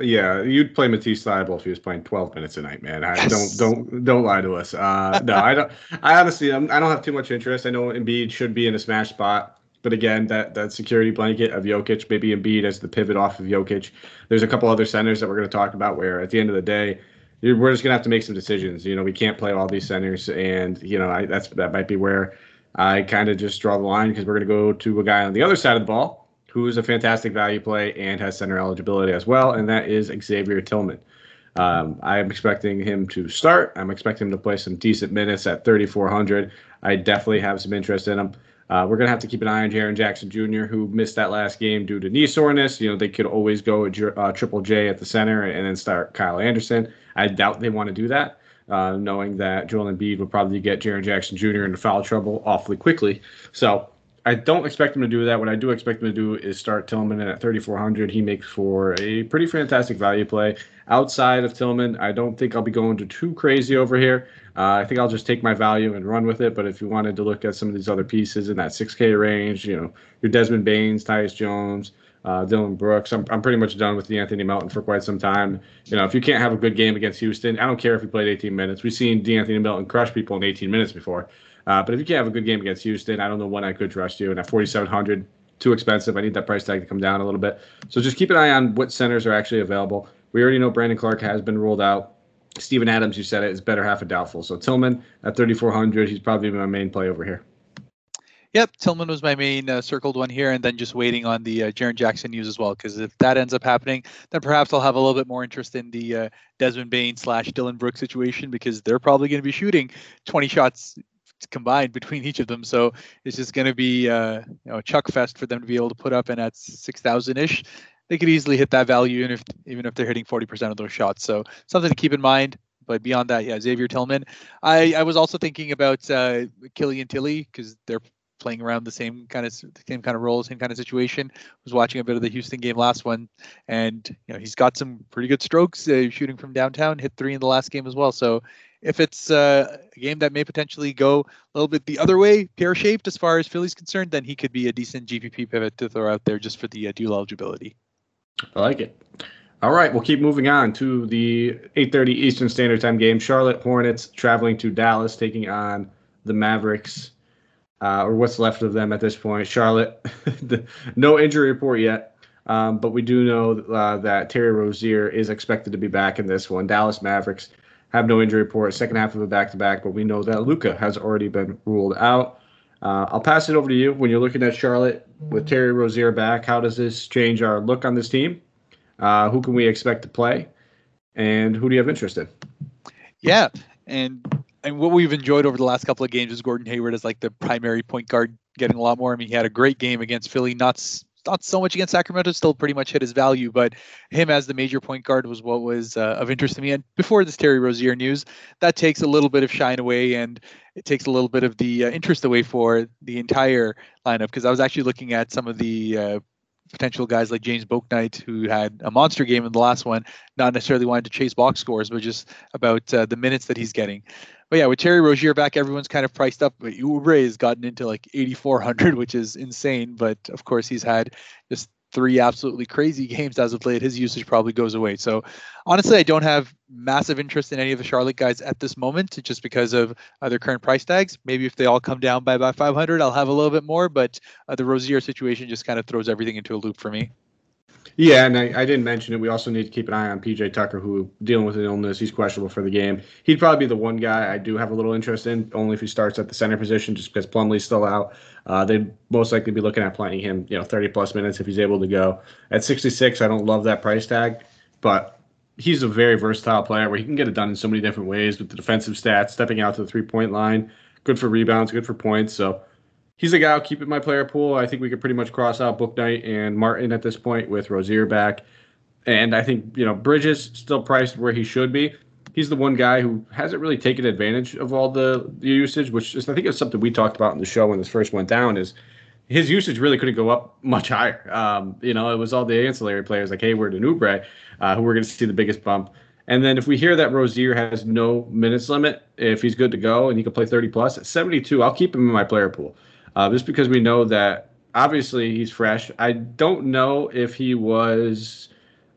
Yeah, you'd play Matisse Thybulle if he was playing 12 minutes a night, man. I yes. don't don't don't lie to us. Uh, no, I don't. I honestly, I'm, I do not have too much interest. I know Embiid should be in a smash spot. But again, that that security blanket of Jokic, maybe Embiid as the pivot off of Jokic. There's a couple other centers that we're going to talk about where at the end of the day, we're just going to have to make some decisions. You know, we can't play all these centers, and you know, I, that's that might be where I kind of just draw the line because we're going to go to a guy on the other side of the ball who is a fantastic value play and has center eligibility as well, and that is Xavier Tillman. Um, I'm expecting him to start. I'm expecting him to play some decent minutes at 3,400. I definitely have some interest in him. Uh, we're gonna have to keep an eye on Jaren Jackson Jr., who missed that last game due to knee soreness. You know, they could always go uh, Triple J at the center and then start Kyle Anderson. I doubt they want to do that, uh, knowing that Joel Embiid would probably get Jaren Jackson Jr. into foul trouble awfully quickly. So I don't expect him to do that. What I do expect him to do is start Tillman at 3,400. He makes for a pretty fantastic value play. Outside of Tillman, I don't think I'll be going to too crazy over here. Uh, I think I'll just take my value and run with it. But if you wanted to look at some of these other pieces in that 6K range, you know, your Desmond Banes, Tyus Jones, uh, Dillon Brooks. I'm, I'm pretty much done with De'Anthony Melton for quite some time. You know, if you can't have a good game against Houston, I don't care if he played 18 minutes. We've seen De'Anthony Melton crush people in 18 minutes before. Uh, but if you can't have a good game against Houston, I don't know when I could trust you. And at 4,700, too expensive. I need that price tag to come down a little bit. So just keep an eye on what centers are actually available. We already know Brandon Clarke has been ruled out. Steven Adams, you said it, is better half a doubtful. So Tillman at 3,400, he's probably my main play over here. Yep, Tillman was my main uh, circled one here, and then just waiting on the uh, Jaren Jackson news as well. Because if that ends up happening, then perhaps I'll have a little bit more interest in the uh, Desmond Bane slash Dillon Brooks situation because they're probably going to be shooting 20 shots combined between each of them. So it's just going to be uh, you know a chuck fest for them to be able to put up, and at six thousand ish, they could easily hit that value, even if even if they're hitting forty percent of those shots. So something to keep in mind. But beyond that, yeah, Xavier Tillman. I, I was also thinking about uh, Killian Tillie because they're playing around the same kind of same kind of role, same kind of situation. Was watching a bit of the Houston game last one, and you know he's got some pretty good strokes uh, shooting from downtown. Hit three in the last game as well. So if it's uh, a game that may potentially go a little bit the other way, pear shaped as far as Philly's concerned, then he could be a decent GPP pivot to throw out there just for the uh, dual eligibility. I like it. All right, we'll keep moving on to the 8:30 Eastern Standard Time game. Charlotte Hornets traveling to Dallas, taking on the Mavericks, uh, or what's left of them at this point. Charlotte, no injury report yet. Um, but we do know uh, that Terry Rozier is expected to be back in this one. Dallas Mavericks have no injury report, second half of a back to back, but we know that Luka has already been ruled out. Uh, I'll pass it over to you. When you're looking at Charlotte with Terry Rozier back, how does this change our look on this team? Uh, who can we expect to play? And who do you have interest in? Yeah. And and what we've enjoyed over the last couple of games is Gordon Hayward as like the primary point guard getting a lot more. I mean, he had a great game against Philly, not not so much against Sacramento, still pretty much hit his value, but him as the major point guard was what was uh, of interest to me. And before this Terry Rozier news, that takes a little bit of shine away and it takes a little bit of the uh, interest away for the entire lineup because I was actually looking at some of the uh, potential guys like James Bouknight, who had a monster game in the last one, not necessarily wanting to chase box scores, but just about uh, the minutes that he's getting. But yeah, with Terry Rozier back, everyone's kind of priced up. But Oubre has gotten into like 8,400, which is insane. But of course, he's had just three absolutely crazy games as of late. His usage probably goes away. So honestly, I don't have massive interest in any of the Charlotte guys at this moment, just because of uh, their current price tags. Maybe if they all come down by about 500, I'll have a little bit more. But uh, the Rozier situation just kind of throws everything into a loop for me. Yeah, and I, I, didn't mention it. We also need to keep an eye on PJ Tucker, who dealing with an illness. He's questionable for the game. He'd probably be the one guy I do have a little interest in, only if he starts at the center position, just because Plumlee's still out. Uh, they'd most likely be looking at playing him, you know, 30 plus minutes if he's able to go. At 66, I don't love that price tag, but he's a very versatile player where he can get it done in so many different ways with the defensive stats, stepping out to the three point line, good for rebounds, good for points. So he's a guy I'll keep in my player pool. I think we could pretty much cross out Bouknight and Martin at this point with Rozier back. And I think, you know, Bridges still priced where he should be. he's the one guy who hasn't really taken advantage of all the, the usage, which is I think is something we talked about in the show when this first went down. Is his usage really couldn't go up much higher. Um, you know, it was all the ancillary players like Hayward and Oubre uh, who were going to see the biggest bump. And then if we hear that Rozier has no minutes limit, if he's good to go and he can play 30 plus at 72, I'll keep him in my player pool. Uh, just because we know that obviously he's fresh. I don't know if he was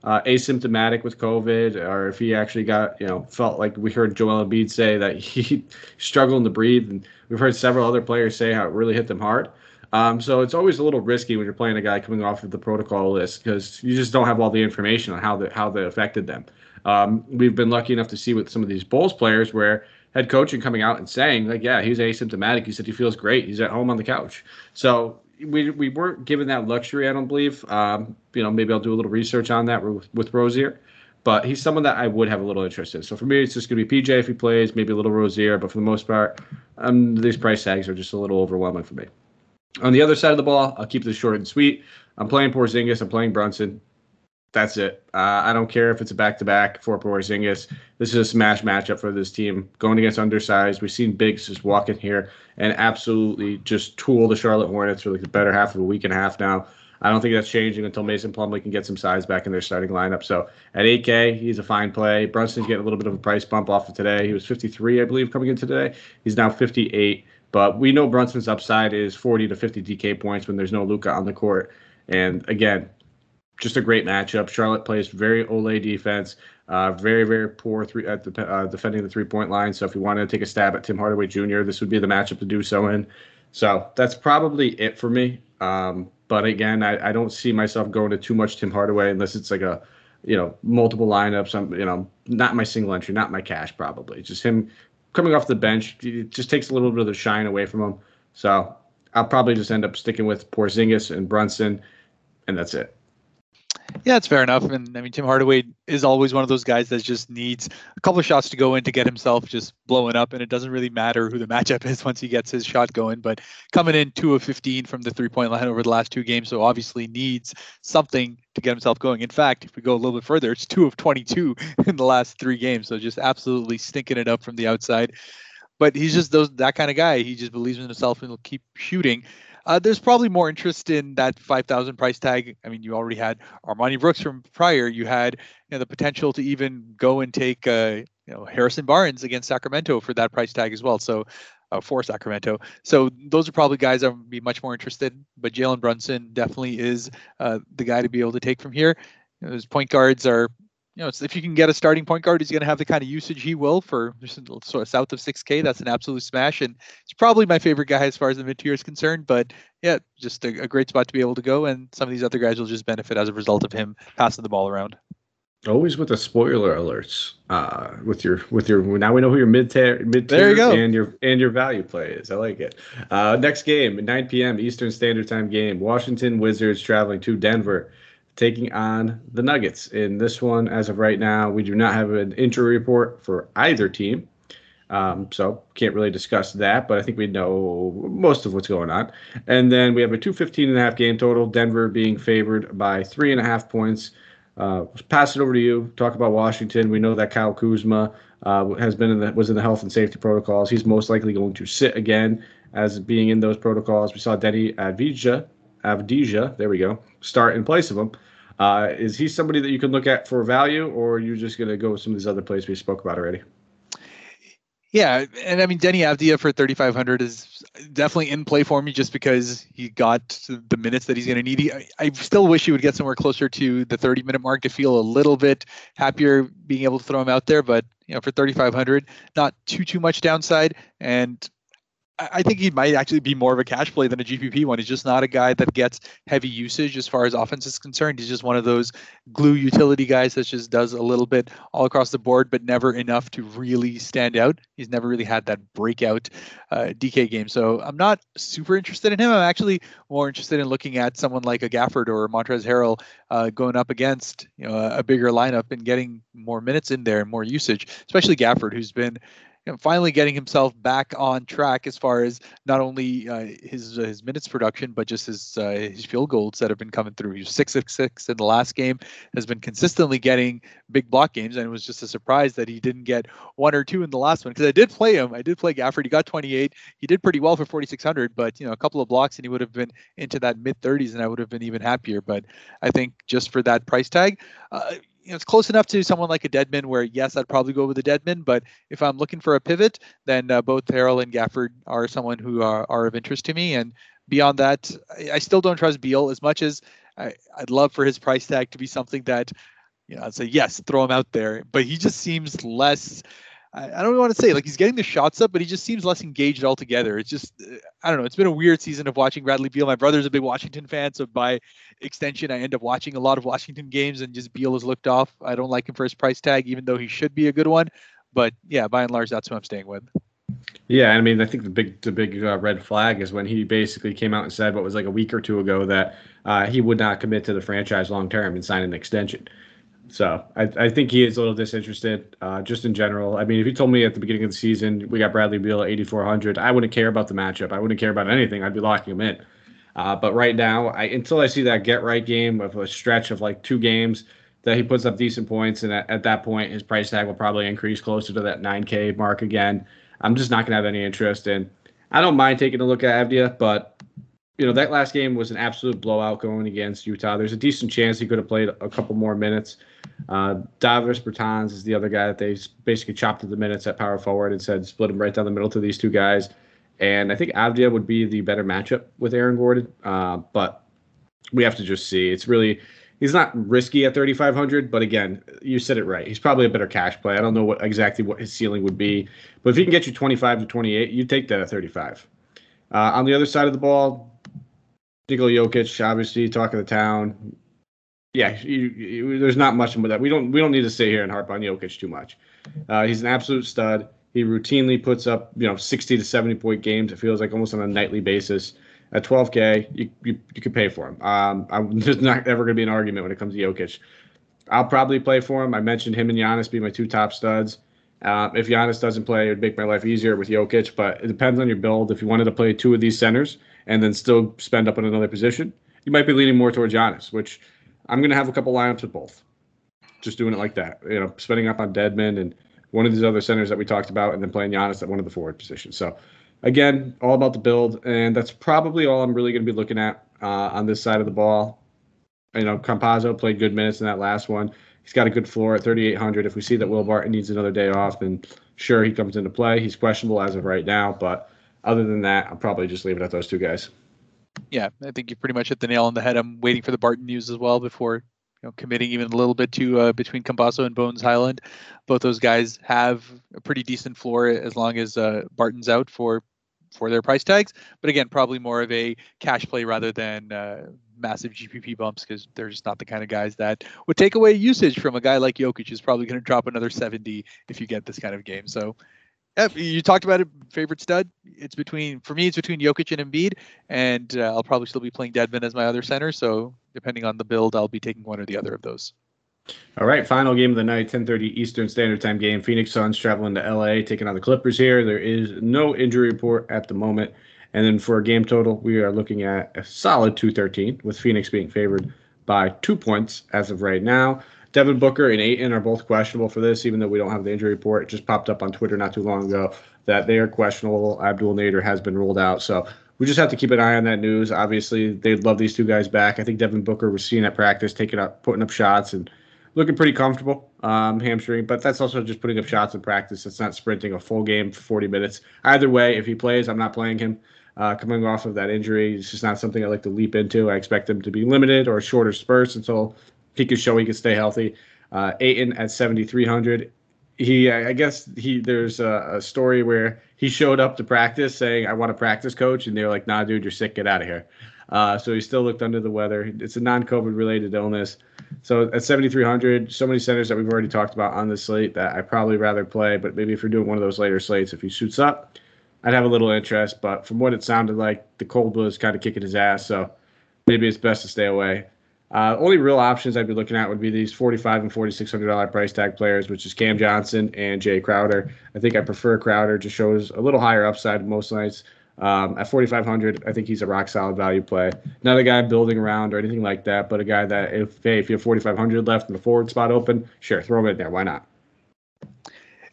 uh, asymptomatic with COVID or if he actually got, you know, felt like we heard Joel Embiid say that he struggled to breathe. And we've heard several other players say how it really hit them hard. Um, so it's always a little risky when you're playing a guy coming off of the protocol list because you just don't have all the information on how the, how they affected them. Um, we've been lucky enough to see with some of these Bulls players where head coaching coming out and saying like, yeah, he's asymptomatic. He said he feels great. He's at home on the couch. So we, we weren't given that luxury, I don't believe. Um, you know, maybe I'll do a little research on that with, with Rozier. But he's someone that I would have a little interest in. So for me, it's just going to be PJ if he plays, maybe a little Rozier. But for the most part, um, these price tags are just a little overwhelming for me. On the other side of the ball, I'll keep this short and sweet. I'm playing Porzingis. I'm playing Brunson. That's it. Uh, I don't care if it's a back-to-back for Porzingis. This is a smash matchup for this team. Going against undersized, we've seen Biggs just walk in here and absolutely just tool the Charlotte Hornets for like the better half of a week and a half now. I don't think that's changing until Mason Plumlee can get some size back in their starting lineup. So at 8K, he's a fine play. Brunson's getting a little bit of a price bump off of today. He was 53, I believe, coming in today. He's now 58. But we know Brunson's upside is 40 to 50 DK points when there's no Luka on the court. And again, just a great matchup. Charlotte plays very Ole defense, uh, very very poor three at the, uh, defending the three point line. So if you wanted to take a stab at Tim Hardaway Jr., this would be the matchup to do so in. So that's probably it for me. Um, but again, I, I don't see myself going to too much Tim Hardaway unless it's like a you know multiple lineups. I'm you know not my single entry, not my cash probably. Just him coming off the bench, it just takes a little bit of the shine away from him. So I'll probably just end up sticking with Porzingis and Brunson, and that's it. Yeah, it's fair enough. And I mean, Tim Hardaway is always one of those guys that just needs a couple of shots to go in to get himself just blowing up. And it doesn't really matter who the matchup is once he gets his shot going. But coming in two of 15 from the three point line over the last two games, so obviously needs something to get himself going. In fact, if we go a little bit further, it's two of 22 in the last three games. So just absolutely stinking it up from the outside. But he's just those that kind of guy. He just believes in himself and will keep shooting. Uh, there's probably more interest in that 5,000 price tag. I mean, you already had Armoni Brooks from prior. You had you know, the potential to even go and take uh, you know Harrison Barnes against Sacramento for that price tag as well. So uh, for Sacramento. So those are probably guys I would be much more interested. But Jalen Brunson definitely is uh, the guy to be able to take from here. You know, his point guards are you know, if you can get a starting point guard, he's going to have the kind of usage he will for sort of south of 6K. That's an absolute smash, and he's probably my favorite guy as far as the mid tier is concerned. But yeah, just a, a, great spot to be able to go, and some of these other guys will just benefit as a result of him passing the ball around. Always with the spoiler alerts. Uh, with your with your now we know who your mid tier mid tier you and your and your value play is. I like it. Uh, next game, 9 p.m. Eastern Standard Time game. Washington Wizards traveling to Denver taking on the Nuggets. In this one, as of right now, we do not have an injury report for either team. Um, so can't really discuss that, but I think we know most of what's going on. And then we have a 215 and a half game total. Denver being favored by three and a half points. Uh, pass it over to you. Talk about Washington. We know that Kyle Kuzma uh, has been in the was in the health and safety protocols. He's most likely going to sit again as being in those protocols. We saw Deni Avdija Avdija, there we go, start in place of him. Uh, is he somebody that you can look at for value, or are you just going to go with some of these other plays we spoke about already? Yeah, and I mean Deni Avdija for 3,500 is definitely in play for me just because he got the minutes that he's going to need. I, I still wish he would get somewhere closer to the 30 minute mark to feel a little bit happier being able to throw him out there. But you know, for 3,500, not too too much downside, and I think he might actually be more of a cash play than a GPP one. He's just not a guy that gets heavy usage as far as offense is concerned. He's just one of those glue utility guys that just does a little bit all across the board, but never enough to really stand out. He's never really had that breakout uh, DK game. So I'm not super interested in him. I'm actually more interested in looking at someone like a Gafford or Montrezl Harrell uh, going up against you know a, a bigger lineup and getting more minutes in there and more usage, especially Gafford, who's been you know, finally getting himself back on track as far as not only uh, his uh, his minutes production, but just his uh, his field goals that have been coming through. He was six in the last game, has been consistently getting big block games, and it was just a surprise that he didn't get one or two in the last one because I did play him. I did play Gafford. He got 28. He did pretty well for 4600, but you know a couple of blocks and he would have been into that mid 30s, and I would have been even happier. But I think just for that price tag. You know, it's close enough to someone like a Dedmon where yes, I'd probably go with a Dedmon, but if I'm looking for a pivot, then uh, both Harrell and Gafford are someone who are, are of interest to me. And beyond that, I, I still don't trust Beal as much as I, would love for his price tag to be something that, you know, I'd say yes, throw him out there, but he just seems less I, I don't want to say like he's getting the shots up, but he just seems less engaged altogether. It's just I don't know. It's been a weird season of watching Bradley Beal. My brother's a big Washington fan, so by extension, I end up watching a lot of Washington games, and just Beal has looked off. I don't like him for his price tag, even though he should be a good one. But yeah, by and large, that's who I'm staying with. Yeah, I mean, I think the big the big uh, red flag is when he basically came out and said what was like a week or two ago that uh, he would not commit to the franchise long term and sign an extension. So I, I think he is a little disinterested, uh, just in general. I mean, if you told me at the beginning of the season we got Bradley Beal at 8,400, I wouldn't care about the matchup. I wouldn't care about anything. I'd be locking him in. Uh, but right now, I until I see that get right game of a stretch of like two games that he puts up decent points, and at, at that point his price tag will probably increase closer to that 9K mark again. I'm just not gonna have any interest in. I don't mind taking a look at Avdija, but you know that last game was an absolute blowout going against Utah. There's a decent chance he could have played a couple more minutes. Uh, Davis Bertans is the other guy that they basically chopped at the minutes at power forward and said split him right down the middle to these two guys. And I think Avdija would be the better matchup with Aaron Gordon, uh, but we have to just see. It's really he's not risky at 3,500, but again, you said it right. He's probably a better cash play. I don't know what exactly what his ceiling would be, but if he can get you 25 to 28, you take that at 35. Uh, on the other side of the ball, Nikola Jokic, obviously, talk of the town yeah, you, you, there's not much with that. We don't we don't need to sit here and harp on Jokic too much. Uh, he's an absolute stud. He routinely puts up you know 60 to 70 point games. It feels like almost on a nightly basis. At 12k, you you, you could pay for him. Um, I'm, there's not ever going to be an argument when it comes to Jokic. I'll probably play for him. I mentioned him and Giannis being my two top studs. Uh, if Giannis doesn't play, it would make my life easier with Jokic, but it depends on your build. If you wanted to play two of these centers and then still spend up on another position, you might be leaning more towards Giannis, which I'm going to have a couple lineups with both. Just doing it like that. You know, spending up on Dedmon and one of these other centers that we talked about, and then playing Giannis at one of the forward positions. So, again, all about the build, and that's probably all I'm really going to be looking at uh, on this side of the ball. You know, Campazzo played good minutes in that last one. He's got a good floor at 3,800. If we see that Will Barton needs another day off, then sure he comes into play. He's questionable as of right now, but other than that, I'll probably just leave it at those two guys yeah, I think you pretty much hit the nail on the head. I'm waiting for the Barton news as well before you know committing even a little bit to uh, between Campazzo and Bones Hyland. Both those guys have a pretty decent floor as long as uh, Barton's out for for their price tags. But again, probably more of a cash play rather than uh, massive GPP bumps because they're just not the kind of guys that would take away usage from a guy like Jokic, who's probably going to drop another 70 if you get this kind of game. So you talked about it. Favorite stud. It's between for me. It's between Jokic and Embiid, and uh, I'll probably still be playing Dedmon as my other center. So depending on the build, I'll be taking one or the other of those. All right, final game of the night, 10:30 Eastern Standard Time game. Phoenix Suns traveling to LA, taking on the Clippers here. There is no injury report at the moment, and then for a game total, we are looking at a solid 213, with Phoenix being favored by two points as of right now. Devin Booker and Ayton are both questionable for this, even though we don't have the injury report. It just popped up on Twitter not too long ago that they are questionable. Abdel Nader has been ruled out. So we just have to keep an eye on that news. Obviously, they'd love these two guys back. I think Devin Booker was seen at practice, taking up, putting up shots, and looking pretty comfortable. Um, hamstring, but that's also just putting up shots in practice. It's not sprinting a full game for 40 minutes. Either way, if he plays, I'm not playing him. Uh, coming off of that injury, it's just not something I like to leap into. I expect him to be limited or shorter spurts until he can show he can stay healthy. Uh, Ayton at 7,300. He, I guess he. There's a, a, story where he showed up to practice saying, "I want a practice coach," and they were like, "Nah, dude, you're sick. Get out of here." Uh, so he still looked under the weather. It's a non-COVID related illness. So at 7,300, so many centers that we've already talked about on this slate that I probably rather play. But maybe if you're doing one of those later slates, if he shoots up, I'd have a little interest. But from what it sounded like, the cold was kind of kicking his ass. So maybe it's best to stay away. Uh, only real options I'd be looking at would be these forty-five and forty-six hundred dollar price tag players, which is Cam Johnson and Jae Crowder. I think I prefer Crowder; just shows a little higher upside most nights. Um, at 4,500, I think he's a rock solid value play. Not a guy building around or anything like that, but a guy that if hey, if you have 4,500 left and the forward spot open, sure, throw him in there. Why not?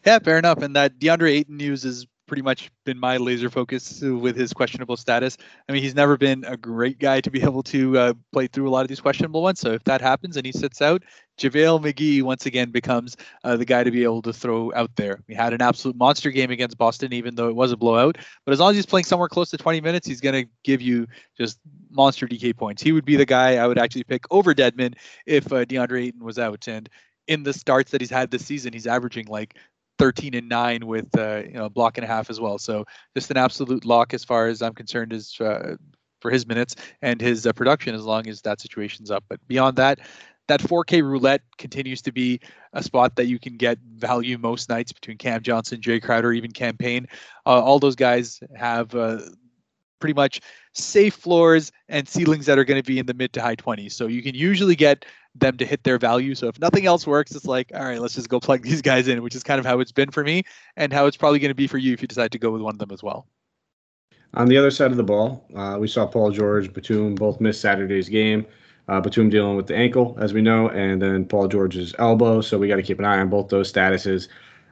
Yeah, fair enough. And that DeAndre Ayton news is pretty much been my laser focus with his questionable status. I mean, he's never been a great guy to be able to uh, play through a lot of these questionable ones. So if that happens and he sits out, JaVale McGee once again becomes uh, the guy to be able to throw out there. We had an absolute monster game against Boston, even though it was a blowout. But as long as he's playing somewhere close to 20 minutes, he's going to give you just monster DK points. He would be the guy I would actually pick over Dedmon if uh, DeAndre Ayton was out. And in the starts that he's had this season, he's averaging like 13 and 9 with uh, you know a block and a half as well. So just an absolute lock as far as I'm concerned is uh, for his minutes and his uh, production as long as that situation's up. But beyond that, that 4K roulette continues to be a spot that you can get value most nights between Cam Johnson, Jae Crowder, even Cam Payne. Uh, all those guys have uh, pretty much safe floors and ceilings that are going to be in the mid to high 20s. So you can usually get them to hit their value. So if nothing else works, it's like, all right, let's just go plug these guys in, which is kind of how it's been for me and how it's probably going to be for you if you decide to go with one of them as well. On the other side of the ball, uh, we saw Paul George, Batum both miss Saturday's game. Uh, Batum dealing with the ankle, as we know, and then Paul George's elbow. So we got to keep an eye on both those statuses.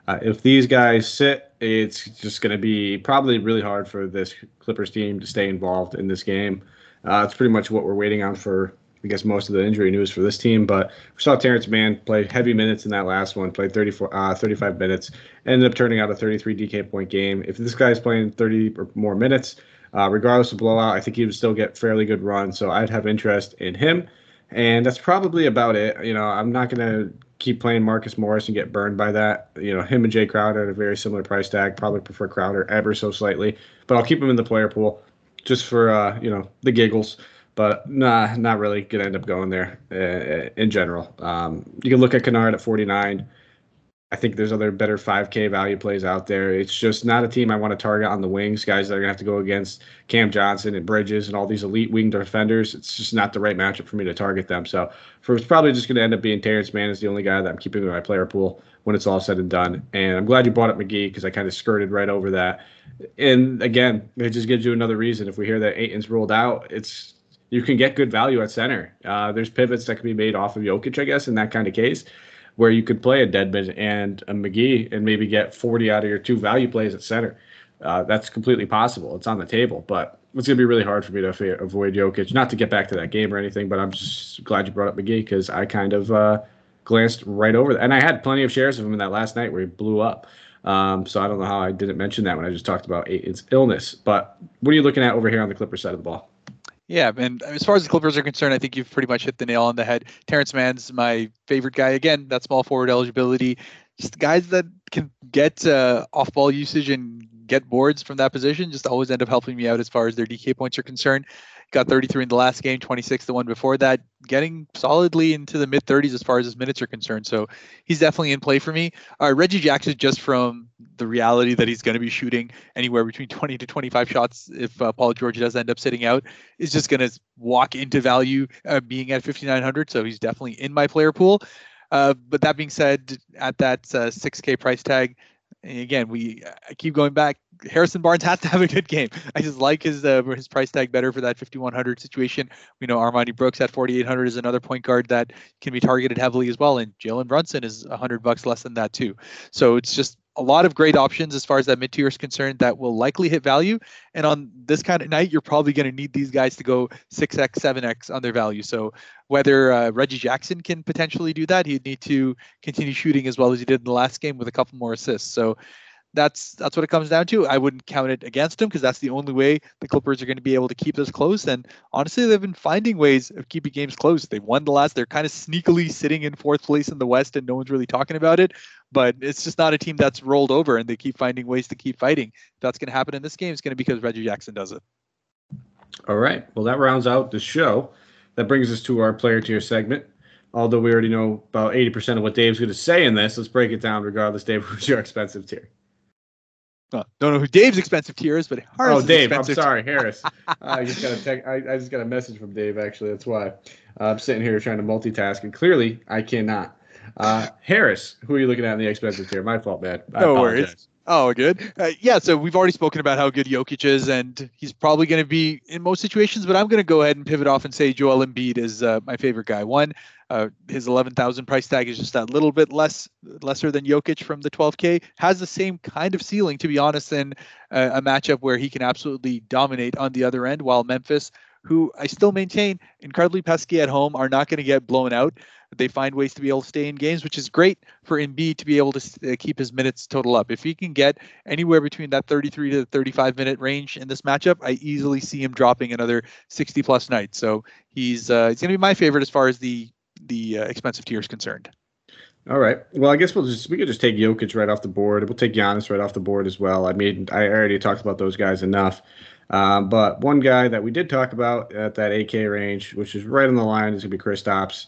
Uh, if these guys sit, it's just going to be probably really hard for this Clippers team to stay involved in this game. Uh, it's pretty much what we're waiting on for I guess most of the injury news for this team. But we saw Terance Mann play heavy minutes in that last one, played 34, uh, 35 minutes, ended up turning out a 33 DK point game. If this guy's playing 30 or more minutes, uh, regardless of blowout, I think he would still get fairly good run. So I'd have interest in him. And that's probably about it. You know, I'm not going to keep playing Marcus Morris and get burned by that. You know, him and Jae Crowder at a very similar price tag. Probably prefer Crowder ever so slightly, but I'll keep him in the player pool just for uh, you know the giggles but nah, not really going to end up going there uh, in general. Um, you can look at Kennard at 49. I think there's other better 5K value plays out there. It's just not a team I want to target on the wings, guys that are going to have to go against Cam Johnson and Bridges and all these elite wing defenders. It's just not the right matchup for me to target them. So for it's probably just going to end up being Terance Mann is the only guy that I'm keeping in my player pool when it's all said and done. And I'm glad you brought up McGee because I kind of skirted right over that. And again, it just gives you another reason. If we hear that Ayton's rolled out, it's you can get good value at center. Uh, there's pivots that can be made off of Jokic, I guess, in that kind of case, where you could play a Dedmon and a McGee and maybe get 40 out of your two value plays at center. Uh, that's completely possible. It's on the table, but it's going to be really hard for me to avoid Jokic. Not to get back to that game or anything, but I'm just glad you brought up McGee because I kind of uh, glanced right over that. And I had plenty of shares of him in that last night where he blew up. Um, so I don't know how I didn't mention that when I just talked about its illness. But what are you looking at over here on the Clipper side of the ball? Yeah, and as far as the Clippers are concerned, I think you've pretty much hit the nail on the head. Terance Mann's my favorite guy. Again, that small forward eligibility, just guys that can get uh, off-ball usage and get boards from that position. Just always end up helping me out as far as their DK points are concerned got 33 in the last game, 26 the one before that, getting solidly into the mid 30s as far as his minutes are concerned. So he's definitely in play for me. Uh, Reggie Jackson, just from the reality that he's going to be shooting anywhere between 20 to 25 shots if uh, Paul George does end up sitting out, is just going to walk into value uh, being at 5,900. So he's definitely in my player pool. Uh, but that being said, at that 6K uh, price tag, again, we I keep going back. Harrison Barnes has to have a good game. I just like his uh, his price tag better for that 5100 situation. We know Armoni Brooks at 4800 is another point guard that can be targeted heavily as well, and Jalen Brunson is 100 bucks less than that too. So it's just a lot of great options as far as that mid tier is concerned that will likely hit value. And on this kind of night, you're probably going to need these guys to go 6x, 7x on their value. So whether uh, Reggie Jackson can potentially do that, he'd need to continue shooting as well as he did in the last game with a couple more assists. So that's that's what it comes down to. I wouldn't count it against him because that's the only way the Clippers are going to be able to keep this close. And honestly, they've been finding ways of keeping games close. They won the last. They're kind of sneakily sitting in fourth place in the West, and no one's really talking about it. But it's just not a team that's rolled over, and they keep finding ways to keep fighting. If that's going to happen in this game, it's going to be because Reggie Jackson does it. All right. Well, that rounds out the show. That brings us to our player tier segment. Although we already know about 80% of what Dave's going to say in this, let's break it down regardless. Dave, who's your expensive tier? Uh, don't know who Dave's expensive tier is, but Haaris. Oh, Dave. I'm sorry, Haaris. I just got a tech, I, I, just got a message from Dave. Actually, that's why uh, I'm sitting here trying to multitask, and clearly I cannot. Uh, Haaris, who are you looking at in the expensive tier? My fault, man. I no apologize. worries. Oh, good. Uh, yeah, so we've already spoken about how good Jokic is, and he's probably going to be in most situations. But I'm going to go ahead and pivot off and say Joel Embiid is uh, my favorite guy. One, uh, his 11,000 price tag is just a little bit less lesser than Jokic from the 12K. Has the same kind of ceiling, to be honest, in uh, a matchup where he can absolutely dominate on the other end, while Memphis, who I still maintain incredibly pesky at home, are not going to get blown out they find ways to be able to stay in games, which is great for Embiid to be able to uh, keep his minutes total up. If he can get anywhere between that 33 to 35 minute range in this matchup, I easily see him dropping another 60 plus nights. So he's uh, he's going to be my favorite as far as the the uh, expensive tier is concerned. All right. Well, I guess we'll just we could just take Jokic right off the board. We'll take Giannis right off the board as well. I mean, I already talked about those guys enough. Um, but one guy that we did talk about at that AK range, which is right on the line, is gonna be Chris Kristaps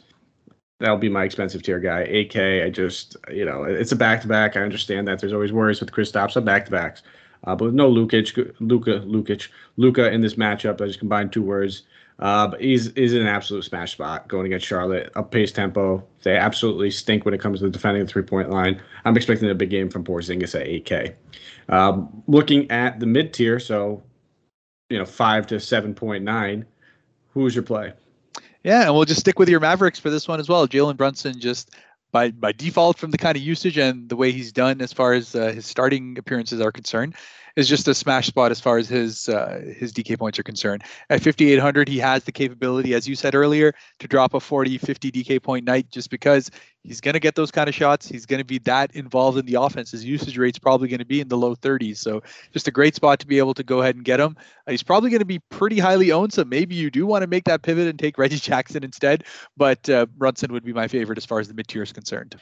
that'll be my expensive tier guy. AK, I just, you know, it's a back to back. I understand that there's always worries with Kristaps on back to backs. Uh, but no Lukic, Luka, Lukic, Luka in this matchup. I just combined two words. Uh, but he's is an absolute smash spot going against Charlotte. Up pace tempo. They absolutely stink when it comes to defending the three point line. I'm expecting a big game from Porzingis at 8K. Um, looking at the mid tier, so you know five to seven point nine. Who's your play? Yeah, and we'll just stick with your Mavericks for this one as well. Jalen Brunson just by by default from the kind of usage and the way he's done as far as uh, his starting appearances are concerned is just a smash spot as far as his uh, his DK points are concerned. At 5800, he has the capability, as you said earlier, to drop a 40, 50 DK point night just because he's going to get those kind of shots. He's going to be that involved in the offense. His usage rate's probably going to be in the low 30s. So just a great spot to be able to go ahead and get him. Uh, he's probably going to be pretty highly owned. So maybe you do want to make that pivot and take Reggie Jackson instead. But uh, Brunson would be my favorite as far as the mid tier is concerned.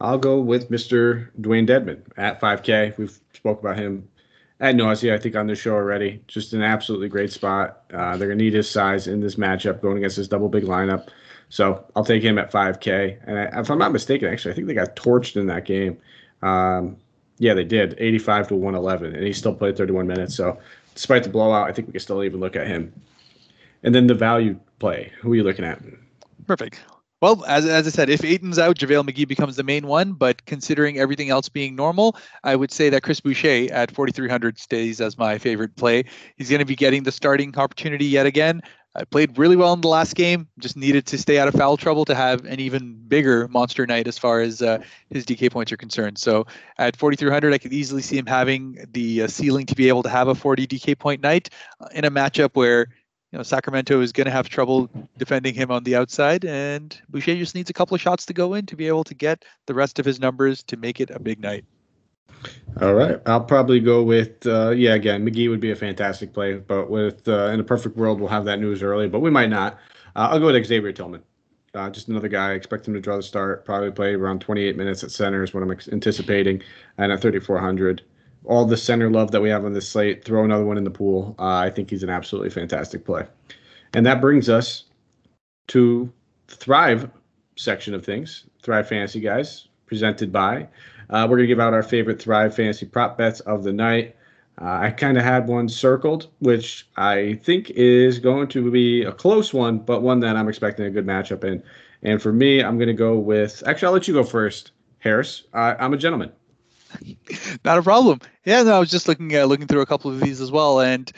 I'll go with Mr. Dewayne Dedmon at 5K. We've spoke about him at nausea, I think, on the show already. Just an absolutely great spot. Uh, they're going to need his size in this matchup going against this double big lineup. So I'll take him at 5K. And I, if I'm not mistaken, actually, I think they got torched in that game. Um, yeah, they did, 85 to 111, and he still played 31 minutes. So despite the blowout, I think we can still even look at him. And then the value play. Who are you looking at? Perfect. Well, as, as I said, if Ayton's out, JaVale McGee becomes the main one. But considering everything else being normal, I would say that Chris Boucher at 4,300 stays as my favorite play. He's going to be getting the starting opportunity yet again. I played really well in the last game. Just needed to stay out of foul trouble to have an even bigger monster night as far as uh, his DK points are concerned. So at 4,300, I could easily see him having the uh, ceiling to be able to have a 40 DK point night uh, in a matchup where know, Sacramento is going to have trouble defending him on the outside, and Boucher just needs a couple of shots to go in to be able to get the rest of his numbers to make it a big night. All right, I'll probably go with uh, yeah. Again, McGee would be a fantastic play, but with uh, in a perfect world, we'll have that news early, but we might not. Uh, I'll go with Xavier Tillman. Uh, just another guy. I expect him to draw the start. Probably play around 28 minutes at center is what I'm anticipating, and at 3,400 all the center love that we have on this slate, throw another one in the pool. Uh, I think he's an absolutely fantastic play. And that brings us to Thrive section of things. Thrive Fantasy guys, presented by. Uh, we're going to give out our favorite Thrive Fantasy prop bets of the night. Uh, I kind of had one circled, which I think is going to be a close one, but one that I'm expecting a good matchup in. And for me, I'm going to go with. Actually, I'll let you go first, Haaris. I'm a gentleman. Not a problem. Yeah, no, I was just looking at looking through a couple of these as well, and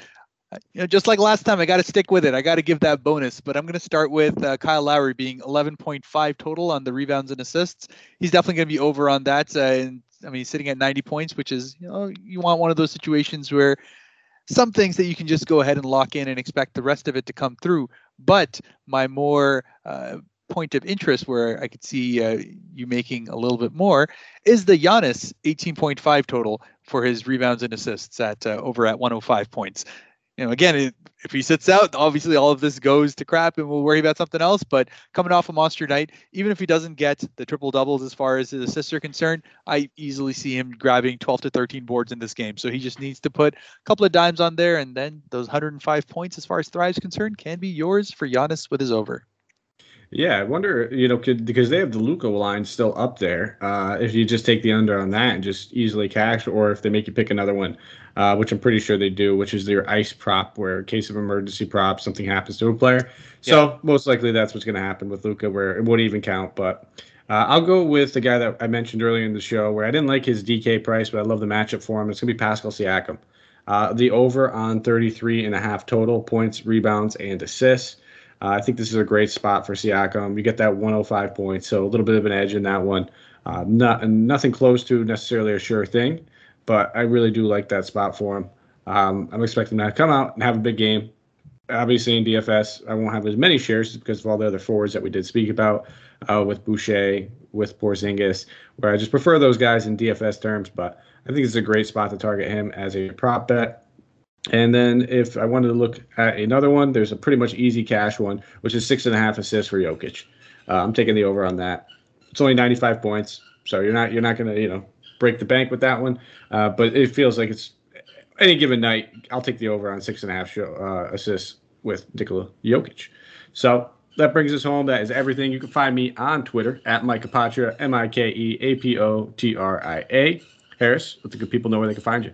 uh, you know, just like last time, I got to stick with it. I got to give that bonus, but I'm going to start with uh, Kyle Lowry being 11.5 total on the rebounds and assists. He's definitely going to be over on that, uh, and I mean, he's sitting at 90 points, which is you know, you want one of those situations where some things that you can just go ahead and lock in and expect the rest of it to come through. But my more uh, point of interest where I could see uh, you making a little bit more is the Giannis 18.5 total for his rebounds and assists at uh, over at 105 points. You know, again, it, if he sits out, obviously all of this goes to crap, and we'll worry about something else. But coming off a monster night, even if he doesn't get the triple doubles as far as his assists are concerned, I easily see him grabbing 12 to 13 boards in this game. So he just needs to put a couple of dimes on there, and then those 105 points, as far as Thrive's concerned, can be yours for Giannis with his over. Yeah, I wonder, you know, could because they have the Luka line still up there. Uh, if you just take the under on that and just easily cash, or if they make you pick another one, uh, which I'm pretty sure they do, which is their ice prop, where in case of emergency prop, something happens to a player. So yeah. most likely that's what's going to happen with Luka, where it wouldn't even count. But uh, I'll go with the guy that I mentioned earlier in the show, where I didn't like his DK price, but I love the matchup for him. It's going to be Pascal Siakam. Uh, the over on 33 and a half total points, rebounds, and assists. Uh, I think this is a great spot for Siakam. You get that 105 points, so a little bit of an edge in that one. Uh, not nothing close to necessarily a sure thing, but I really do like that spot for him. Um, I'm expecting to come out and have a big game. Obviously, in DFS, I won't have as many shares because of all the other forwards that we did speak about uh, with Boucher, with Porzingis, where I just prefer those guys in DFS terms. But I think it's a great spot to target him as a prop bet. And then if I wanted to look at another one, there's a pretty much easy cash one, which is six and a half assists for Jokic. Uh, I'm taking the over on that. It's only 95 points, so you're not you're not going to you know break the bank with that one. Uh, but it feels like it's any given night. I'll take the over on six and a half show, uh, assists with Nikola Jokic. So that brings us home. That is everything. You can find me on Twitter at Mike Apotria, M I K E A P O T R I A. Haaris, let the good people know where they can find you.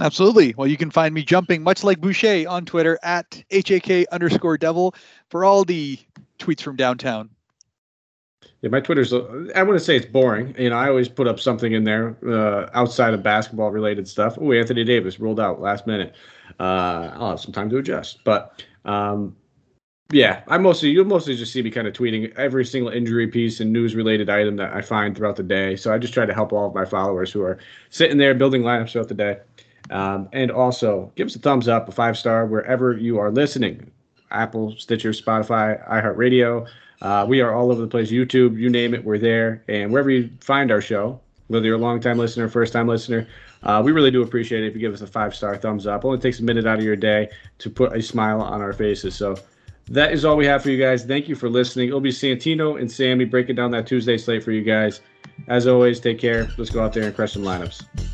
Absolutely. Well, you can find me jumping much like Boucher on Twitter at HAK underscore devil for all the tweets from downtown. Yeah, my Twitter's, I want to say it's boring. You know, I always put up something in there uh, outside of basketball related stuff. Oh, Anthony Davis rolled out last minute. Uh, I'll have some time to adjust. But um, yeah, I mostly, you'll mostly just see me kind of tweeting every single injury piece and news related item that I find throughout the day. So I just try to help all of my followers who are sitting there building lineups throughout the day. Um, and also, give us a thumbs up, a five star wherever you are listening Apple, Stitcher, Spotify, iHeartRadio. Uh, we are all over the place. YouTube, you name it, we're there. And wherever you find our show, whether you're a long time listener, first time listener, uh, we really do appreciate it if you give us a five star thumbs up. It only takes a minute out of your day to put a smile on our faces. So that is all we have for you guys. Thank you for listening. It'll be Santino and Sammy breaking down that Tuesday slate for you guys. As always, take care. Let's go out there and crush some lineups.